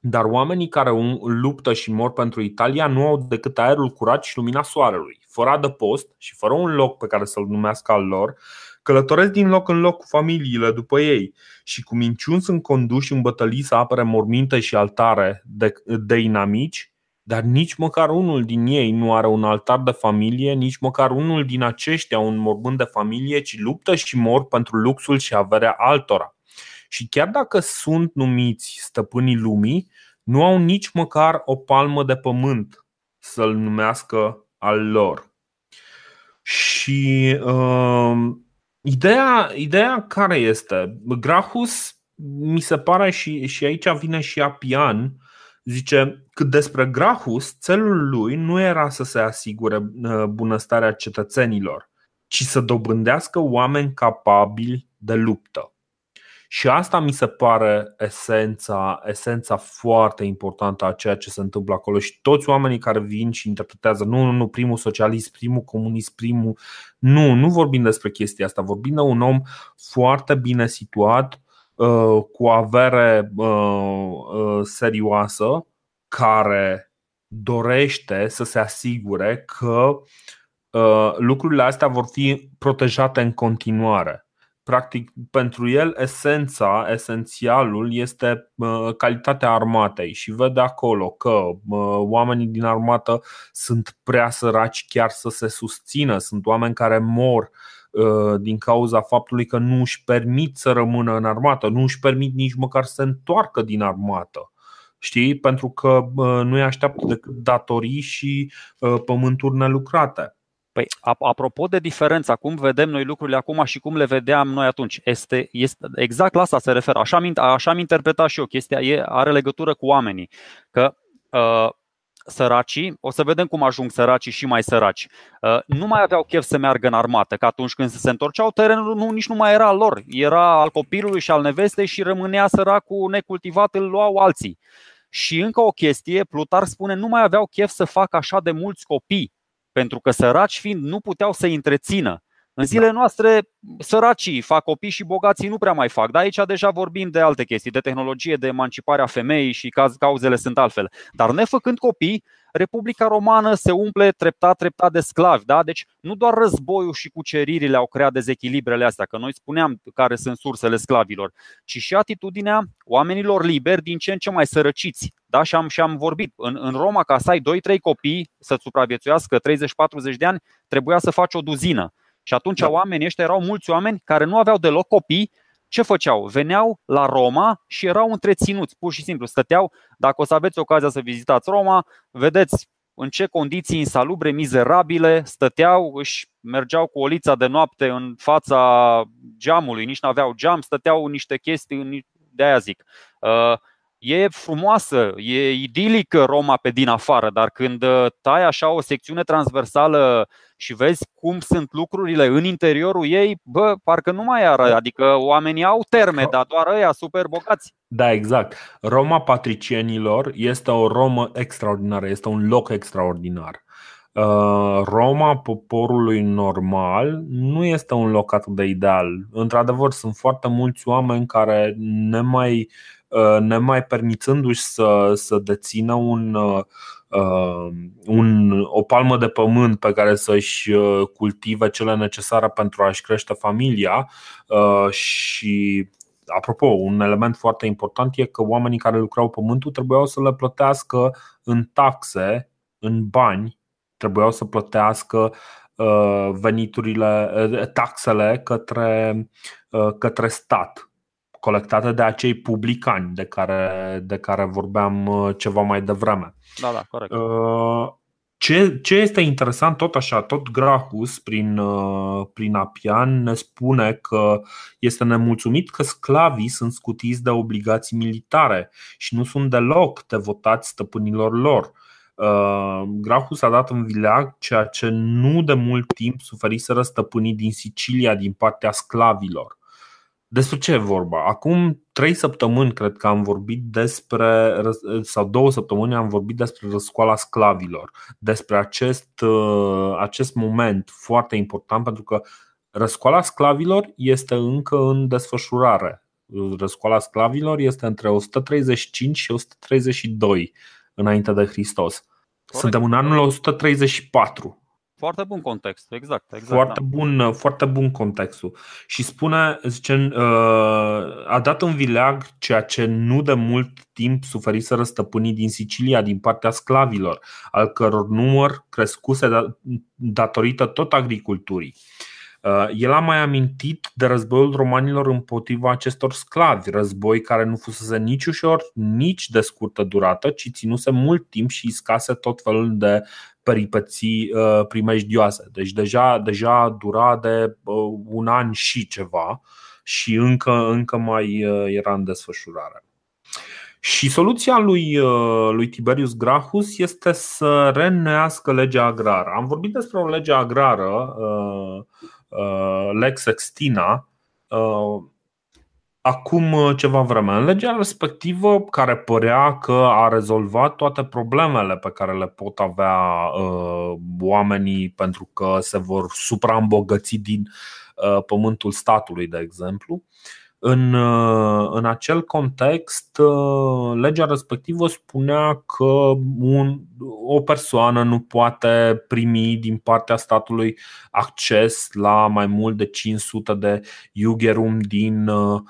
Speaker 1: dar oamenii care luptă și mor pentru Italia nu au decât aerul curat și lumina soarelui. Fără adăpost și fără un loc pe care să-l numească al lor, călătoresc din loc în loc cu familiile după ei și cu minciuni sunt conduși în bătălii să apere morminte și altare de, de inamici, dar nici măcar unul din ei nu are un altar de familie, nici măcar unul din aceștia un mormânt de familie, ci luptă și mor pentru luxul și averea altora. Și chiar dacă sunt numiți stăpânii lumii, nu au nici măcar o palmă de pământ să-l numească al lor. Și uh, ideea, ideea care este? Grahus mi se pare și, și aici vine și Apian, zice că despre Grahus, țelul lui nu era să se asigure uh, bunăstarea cetățenilor, ci să dobândească oameni capabili de luptă. Și asta mi se pare esența, esența foarte importantă a ceea ce se întâmplă acolo. Și toți oamenii care vin și interpretează nu, nu, nu, primul socialist, primul comunist, primul Nu, nu vorbim despre chestia asta, vorbim de un om foarte bine situat, uh, cu avere uh, uh, serioasă, care dorește să se asigure că lucrurile astea vor fi protejate în continuare practic pentru el esența, esențialul este calitatea armatei și vede acolo că oamenii din armată sunt prea săraci chiar să se susțină, sunt oameni care mor ă, din cauza faptului că nu își permit să rămână în armată, nu își permit nici măcar să se întoarcă din armată. Știi? Pentru că nu îi așteaptă decât datorii și ă, pământuri nelucrate.
Speaker 2: Păi, apropo de diferența, cum vedem noi lucrurile acum și cum le vedeam noi atunci, este, este exact la asta se referă. Așa am, așa am interpretat și eu chestia, e, are legătură cu oamenii. Că uh, săracii, o să vedem cum ajung săracii și mai săraci, uh, nu mai aveau chef să meargă în armată, că atunci când se întorceau, terenul nu, nici nu mai era al lor. Era al copilului și al nevestei și rămânea săracul necultivat, îl luau alții. Și încă o chestie, Plutar spune, nu mai aveau chef să facă așa de mulți copii pentru că săraci fiind nu puteau să întrețină. În zilele da. noastre, săracii fac copii și bogații nu prea mai fac. Dar aici deja vorbim de alte chestii, de tehnologie, de emanciparea femeii și cauzele sunt altfel. Dar nefăcând copii, Republica Romană se umple treptat, treptat de sclavi. Da? Deci nu doar războiul și cuceririle au creat dezechilibrele astea, că noi spuneam care sunt sursele sclavilor, ci și atitudinea oamenilor liberi din ce în ce mai sărăciți. Da? Și, am, și am vorbit. În, în Roma, ca să ai 2-3 copii să supraviețuiască 30-40 de ani, trebuia să faci o duzină. Și atunci da. oamenii ăștia erau mulți oameni care nu aveau deloc copii ce făceau? Veneau la Roma și erau întreținuți, pur și simplu. Stăteau, dacă o să aveți ocazia să vizitați Roma, vedeți în ce condiții insalubre, mizerabile, stăteau, își mergeau cu olița de noapte în fața geamului, nici nu aveau geam, stăteau niște chestii, de aia zic. Uh, E frumoasă, e idilică Roma pe din afară, dar când uh, tai așa o secțiune transversală și vezi cum sunt lucrurile în interiorul ei, bă, parcă nu mai are. Adică oamenii au terme, dar doar ăia super bogați.
Speaker 1: Da, exact. Roma patricienilor este o Romă extraordinară, este un loc extraordinar. Uh, Roma poporului normal nu este un loc atât de ideal. Într-adevăr, sunt foarte mulți oameni care ne mai Uh, nemai permițându-și să, să dețină un, uh, un, o palmă de pământ pe care să-și uh, cultive cele necesare pentru a-și crește familia și Apropo, un element foarte important e că oamenii care lucrau pământul trebuiau să le plătească în taxe, în bani, trebuiau să plătească veniturile, taxele către, către stat colectate de acei publicani de care, de care vorbeam uh, ceva mai devreme.
Speaker 2: Da, da, corect. Uh,
Speaker 1: ce, ce este interesant, tot așa, tot Grahus prin, uh, prin Apian ne spune că este nemulțumit că sclavii sunt scutiți de obligații militare și nu sunt deloc devotați stăpânilor lor. Uh, Grahus a dat în vileag ceea ce nu de mult timp suferiseră stăpânii din Sicilia din partea sclavilor. Despre ce e vorba? Acum trei săptămâni cred că am vorbit despre, sau două săptămâni am vorbit despre răscoala sclavilor, despre acest, uh, acest moment foarte important pentru că răscoala sclavilor este încă în desfășurare. Răscoala sclavilor este între 135 și 132 înainte de Hristos. Corect. Suntem în anul 134
Speaker 2: foarte bun context, exact. exact
Speaker 1: foarte, da. bun, foarte bun contextul. Și spune, zice, uh, a dat în vileag ceea ce nu de mult timp suferiseră stăpânii din Sicilia din partea sclavilor, al căror număr crescuse datorită tot agriculturii. Uh, el a mai amintit de războiul romanilor împotriva acestor sclavi, război care nu fusese nici ușor, nici de scurtă durată, ci ținuse mult timp și iscase tot felul de peripeții uh, primejdioase. Deci deja, deja dura de uh, un an și ceva și încă, încă mai era în desfășurare. Și soluția lui, lui Tiberius Gracchus este să reînnoiască legea agrară. Am vorbit despre o lege agrară Uh, Lex Extina uh, acum uh, ceva vreme. În legea respectivă, care părea că a rezolvat toate problemele pe care le pot avea oamenii pentru că se vor supraîmbogăți din pământul statului, de exemplu, în, uh, în acel context, uh, legea respectivă spunea că un, o persoană nu poate primi din partea statului acces la mai mult de 500 de iugerum din, uh,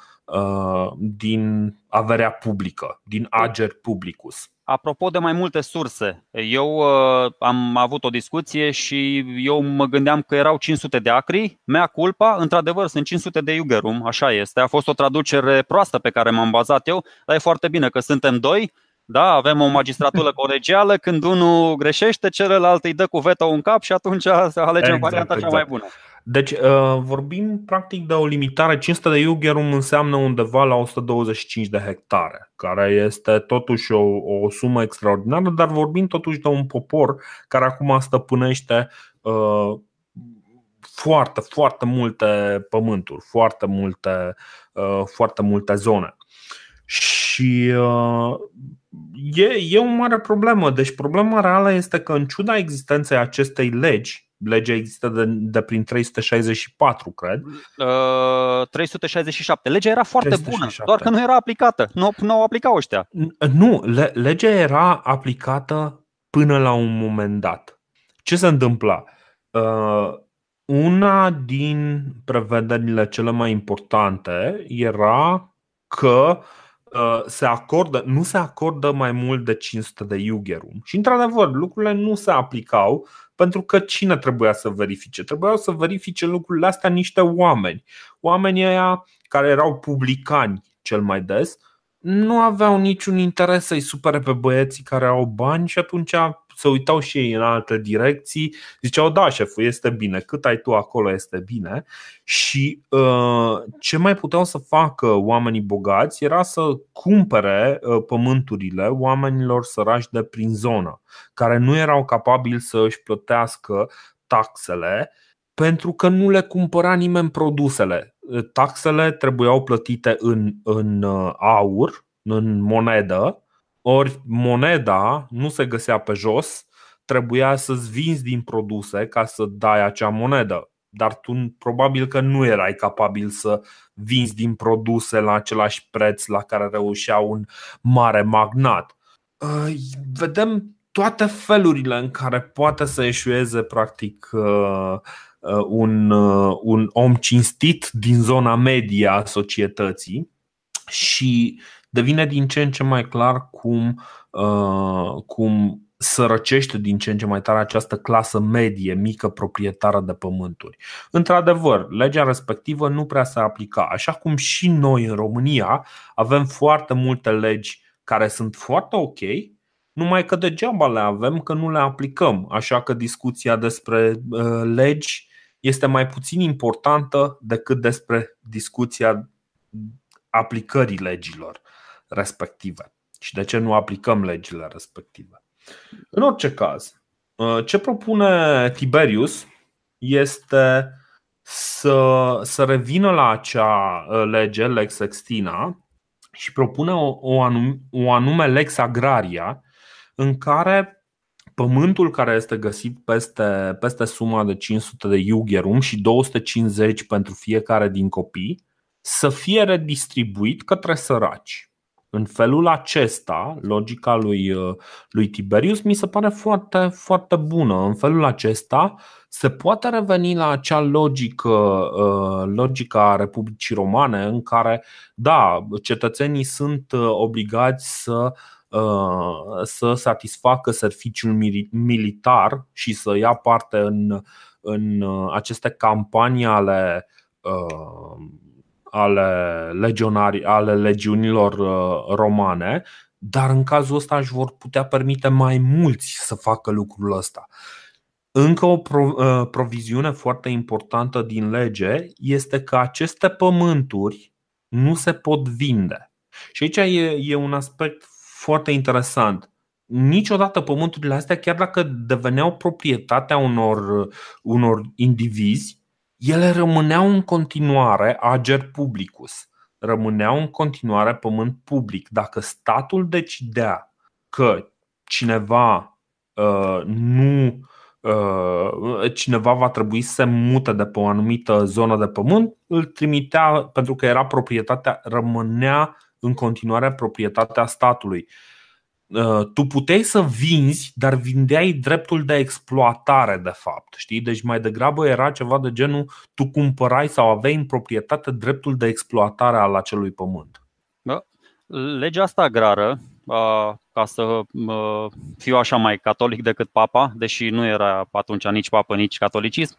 Speaker 1: din averea publică, din ager publicus.
Speaker 2: Apropo de mai multe surse, eu uh, am avut o discuție și eu mă gândeam că erau 500 de acri, mea culpa, într-adevăr sunt 500 de iugerum, așa este. A fost o traducere proastă pe care m-am bazat eu, dar e foarte bine că suntem doi, da, avem o magistratură colegială, când unul greșește, celălalt îi dă cu veto în cap și atunci alegem exact, varianta exact. cea mai bună.
Speaker 1: Deci uh, vorbim practic de o limitare 500 de iugherum înseamnă undeva la 125 de hectare Care este totuși o, o sumă extraordinară Dar vorbim totuși de un popor care acum stăpânește uh, foarte, foarte multe pământuri Foarte multe, uh, foarte multe zone și uh, e, e o mare problemă. Deci problema reală este că în ciuda existenței acestei legi, legea există de, de prin 364, cred.
Speaker 2: Uh, 367. Legea era foarte 367. bună, doar că nu era aplicată. Nu, nu o aplicau ăștia.
Speaker 1: Nu, le, legea era aplicată până la un moment dat. Ce se întâmpla? Uh, una din prevederile cele mai importante era că uh, Uh, se acordă, nu se acordă mai mult de 500 de iugerum. Și într-adevăr, lucrurile nu se aplicau pentru că cine trebuia să verifice? Trebuiau să verifice lucrurile astea niște oameni. Oamenii aia care erau publicani cel mai des, nu aveau niciun interes să-i supere pe băieții care au bani și atunci se uitau și ei în alte direcții, ziceau da șeful este bine, cât ai tu acolo este bine și uh, ce mai puteau să facă oamenii bogați era să cumpere uh, pământurile oamenilor săraci de prin zonă, care nu erau capabili să își plătească taxele pentru că nu le cumpăra nimeni produsele. Taxele trebuiau plătite în, în uh, aur, în monedă, ori moneda nu se găsea pe jos, trebuia să-ți vinzi din produse ca să dai acea monedă. Dar tu probabil că nu erai capabil să vinzi din produse la același preț la care reușea un mare magnat. Vedem toate felurile în care poate să eșueze practic uh, uh, un, uh, un om cinstit din zona media a societății și devine din ce în ce mai clar cum, uh, cum sărăcește din ce în ce mai tare această clasă medie, mică proprietară de pământuri. Într-adevăr, legea respectivă nu prea se aplica, așa cum și noi în România avem foarte multe legi care sunt foarte ok numai că degeaba le avem, că nu le aplicăm. Așa că discuția despre uh, legi este mai puțin importantă decât despre discuția aplicării legilor respective și de ce nu aplicăm legile respective. În orice caz, uh, ce propune Tiberius este să, să revină la acea uh, lege, Lex Sextina, și propune o, o, anume, o anume Lex Agraria, în care pământul care este găsit peste, peste suma de 500 de iugherum și 250 pentru fiecare din copii să fie redistribuit către săraci. În felul acesta, logica lui, uh, lui Tiberius mi se pare foarte, foarte bună. În felul acesta se poate reveni la acea logică, uh, logica Republicii Romane în care, da, cetățenii sunt uh, obligați să să satisfacă serviciul militar și să ia parte în, în aceste campanii ale ale, legionari, ale legiunilor uh, romane, dar în cazul ăsta își vor putea permite mai mulți să facă lucrul ăsta. Încă o uh, proviziune foarte importantă din lege este că aceste pământuri nu se pot vinde. Și aici e, e un aspect foarte interesant. Niciodată pământurile astea, chiar dacă deveneau proprietatea unor, unor indivizi, ele rămâneau în continuare ager publicus, rămâneau în continuare pământ public. Dacă statul decidea că cineva uh, nu uh, cineva va trebui să se mute de pe o anumită zonă de pământ, îl trimitea pentru că era proprietatea, rămânea în continuare proprietatea statului. Uh, tu puteai să vinzi, dar vindeai dreptul de exploatare, de fapt. Știi? Deci mai degrabă era ceva de genul tu cumpărai sau aveai în proprietate dreptul de exploatare al acelui pământ.
Speaker 2: Da. Legea asta agrară, ca să fiu așa mai catolic decât papa, deși nu era atunci nici papă, nici catolicism,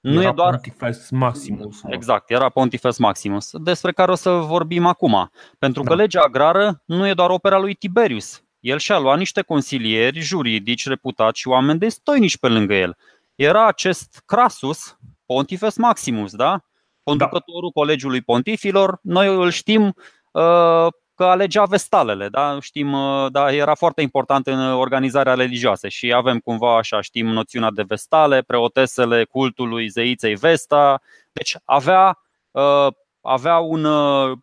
Speaker 1: nu era e doar Pontifex Maximus.
Speaker 2: Exact, era Pontifex Maximus, despre care o să vorbim acum. Pentru că da. legea agrară nu e doar opera lui Tiberius. El și-a luat niște consilieri juridici reputați și oameni de stoinici pe lângă el. Era acest Crasus, Pontifex Maximus, da? Conducătorul da. Colegiului Pontifilor. Noi îl știm uh, că alegea vestalele, da? Știm, uh, da, era foarte important în organizarea religioasă și avem cumva așa, știm noțiunea de vestale, preotesele cultului zeiței Vesta, deci avea, uh, avea un uh,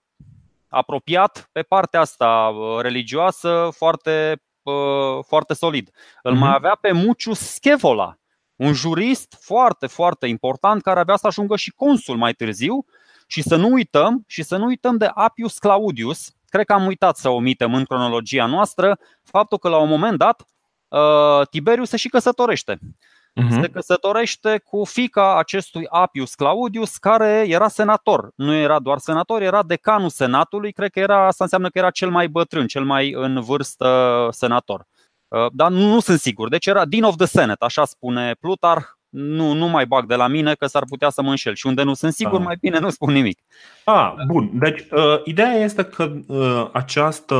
Speaker 2: apropiat pe partea asta religioasă foarte, foarte solid. Îl mai mhm. avea pe Mucius Scevola, un jurist foarte, foarte important care avea să ajungă și consul mai târziu și să nu uităm, și să nu uităm de Appius Claudius, cred că am uitat să omitem în cronologia noastră faptul că la un moment dat uh, Tiberius se și căsătorește. Uh-huh. Se căsătorește cu fica acestui Appius Claudius, care era senator. Nu era doar senator, era decanul senatului. Cred că era, asta înseamnă că era cel mai bătrân, cel mai în vârstă senator. Uh, dar nu, nu sunt sigur. Deci era Dean of the Senate, așa spune Plutarh nu, nu mai bag de la mine că s-ar putea să mă înșel și unde nu sunt sigur, ah. mai bine nu spun nimic.
Speaker 1: Ah, bun. Deci, uh, ideea este că uh, această.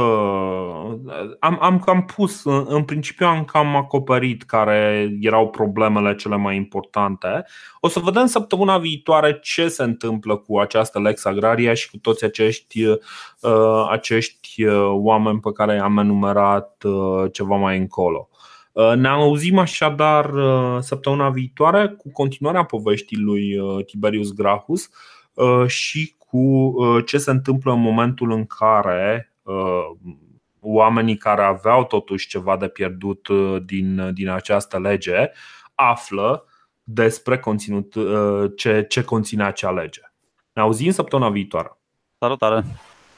Speaker 1: Am, am cam pus, uh, în principiu am cam acoperit care erau problemele cele mai importante. O să vedem săptămâna viitoare ce se întâmplă cu această Lex Agraria și cu toți acești, uh, acești uh, oameni pe care i-am enumerat uh, ceva mai încolo. Uh, ne auzim așadar uh, săptămâna viitoare cu continuarea poveștii lui uh, Tiberius Gracchus și cu ce se întâmplă în momentul în care oamenii care aveau totuși ceva de pierdut din, din această lege află despre conținut, ce, ce conține acea lege. Ne auzim săptămâna viitoare.
Speaker 2: Salutare!